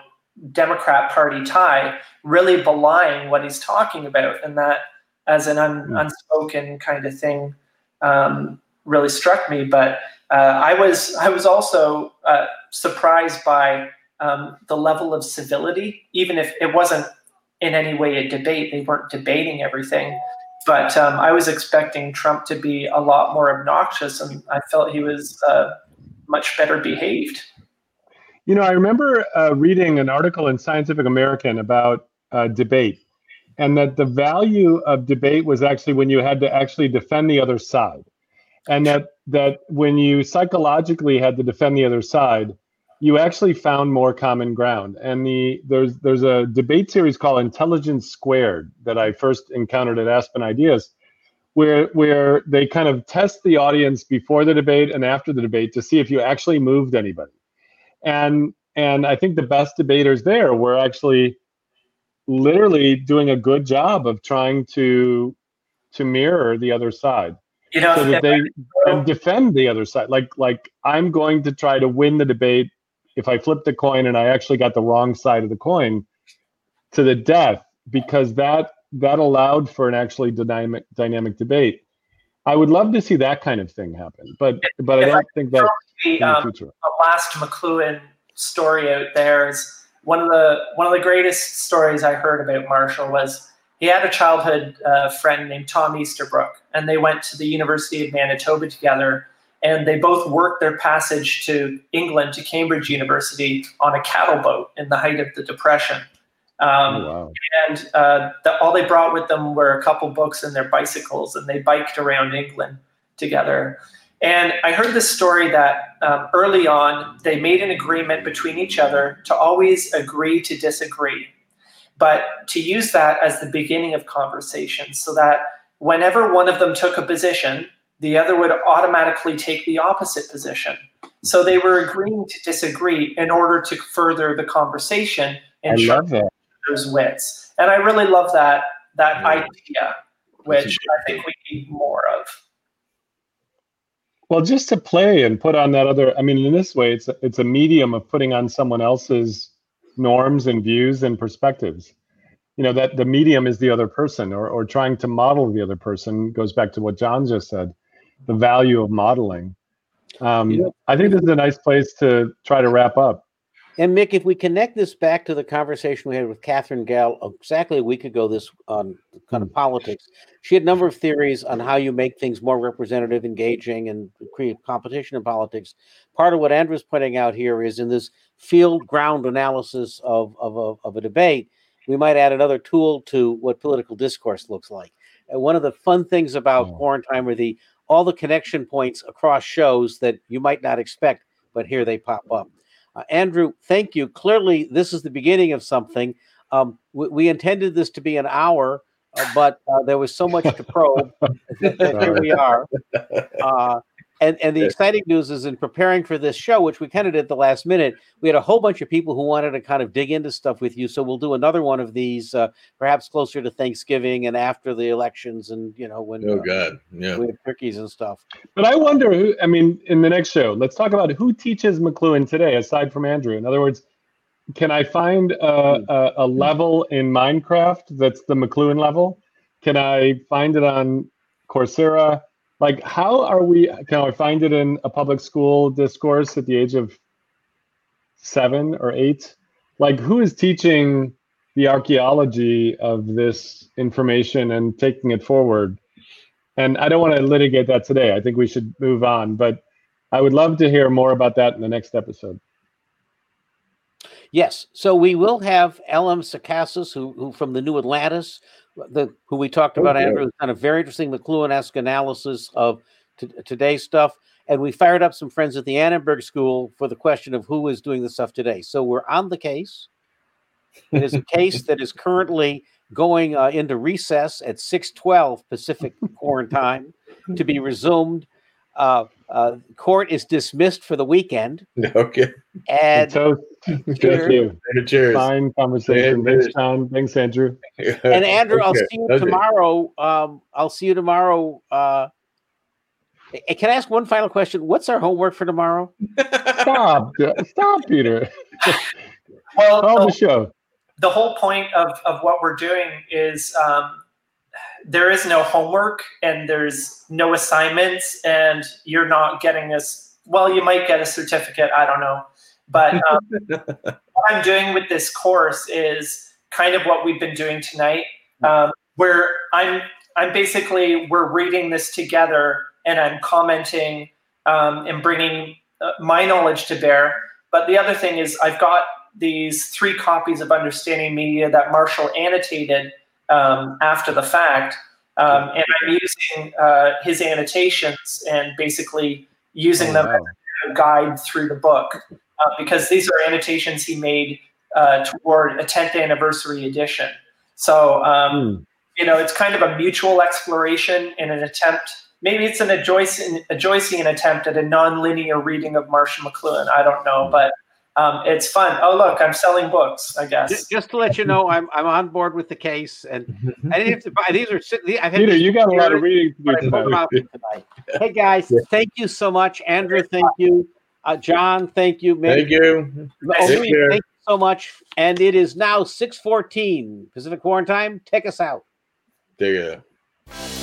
Democrat Party tie, really belying what he's talking about. And that, as an un, mm. unspoken kind of thing, um, really struck me. But uh, I was I was also uh, surprised by um, the level of civility, even if it wasn't in any way a debate. They weren't debating everything. But um, I was expecting Trump to be a lot more obnoxious, and I felt he was uh, much better behaved. You know, I remember uh, reading an article in Scientific American about uh, debate, and that the value of debate was actually when you had to actually defend the other side, and that that when you psychologically had to defend the other side, you actually found more common ground. And the there's there's a debate series called Intelligence Squared that I first encountered at Aspen Ideas, where where they kind of test the audience before the debate and after the debate to see if you actually moved anybody and and I think the best debaters there were actually literally doing a good job of trying to to mirror the other side. You know, so that they and defend the other side. Like like I'm going to try to win the debate if I flipped the coin and I actually got the wrong side of the coin to the death because that that allowed for an actually dynamic dynamic debate. I would love to see that kind of thing happen, but but I don't I think that's the, um, the last McLuhan story out there is one of the one of the greatest stories I heard about Marshall was he had a childhood uh, friend named Tom Easterbrook, and they went to the University of Manitoba together, and they both worked their passage to England to Cambridge University on a cattle boat in the height of the Depression. Um, oh, wow. And uh, the, all they brought with them were a couple books and their bicycles, and they biked around England together. And I heard this story that um, early on they made an agreement between each other to always agree to disagree, but to use that as the beginning of conversations so that whenever one of them took a position, the other would automatically take the opposite position. So they were agreeing to disagree in order to further the conversation and I love that those wits. And I really love that that yeah. idea, which I think we need more of. Well, just to play and put on that other, I mean, in this way, it's a, it's a medium of putting on someone else's norms and views and perspectives. You know, that the medium is the other person or, or trying to model the other person goes back to what John just said, the value of modeling. Um, I think this is a nice place to try to wrap up. And Mick, if we connect this back to the conversation we had with Katherine Gehl exactly a week ago, this on kind of hmm. politics, she had a number of theories on how you make things more representative, engaging, and create competition in politics. Part of what Andrew's pointing out here is in this figure ground analysis of, of, of, of a debate, we might add another tool to what political discourse looks like. And one of the fun things about oh. Quarantime are the all the connection points across shows that you might not expect, but here they pop up. Uh, Andrew, thank you. Clearly, this is the beginning of something. Um, we, we, intended this to be an hour, uh, but uh, there was so much to probe. here we are. And, and the exciting news is in preparing for this show, which we kind of did the last minute, we had a whole bunch of people who wanted to kind of dig into stuff with you. So we'll do another one of these, uh, perhaps closer to Thanksgiving and after the elections, and you know when oh uh, god, yeah, we have turkeys and stuff. But I wonder who. I mean, in the next show, let's talk about who teaches McLuhan today, aside from Andrew. In other words, can I find a, hmm. a, a level in Minecraft that's the McLuhan level? Can I find it on Coursera? Like how are we can i find it in a public school discourse at the age of seven or eight like who is teaching the archaeology of this information and taking it forward? And i don't want to litigate that today i think we should move on but i would love to hear more about that in the next episode. Yes so we will have L.M. Sacasas, who, who from the new atlantis the who we talked about, okay. Andrew, kind of very interesting McLuhan-esque analysis of t- today's stuff. and we fired up some friends at the Annenberg School for the question of who is doing the stuff today. So we're on the case. It is a case that is currently going uh, into recess at 6:12 Pacific Quarantime to be resumed. Uh, uh, court is dismissed for the weekend. Okay. And So, thank you. Cheers. Fine conversation. Thanks, John. Thanks, Andrew. and Andrew, I'll see you okay. tomorrow. Um, I'll see you tomorrow. Uh, can I ask one final question? What's our homework for tomorrow? Stop. Stop, Peter. Well, Call the the, show. the whole point of, of what we're doing is um, there is no homework and there's no assignments, and you're not getting us. Well, you might get a certificate. I don't know. But um, what I'm doing with this course is kind of what we've been doing tonight, um, where I'm I'm basically we're reading this together and I'm commenting um, and bringing uh, my knowledge to bear. But the other thing is I've got these three copies of Understanding Media that Marshall annotated um, after the fact, um, and I'm using uh, his annotations and basically using Oh, them wow. as a guide through the book uh, because these are annotations he made uh, toward a 10th anniversary edition. So, um, you know, it's kind of a mutual exploration in an attempt. Maybe it's an a, Joycean, a Joycean attempt at a non-linear reading of Marshall McLuhan. I don't know, but um, it's fun. Oh, look, I'm selling books. I guess. Just to let you know, I'm I'm on board with the case, and I didn't have to buy these. Are sit- I've had Peter, you got a lot of reading to but do tonight. tonight. Hey guys, thank you so much, Andrew. Thank you, uh, John. Thank you. Thank you. Oh, Take care. thank you so much. And it is now six fourteen Pacific Quarantime. Take us out. There you go.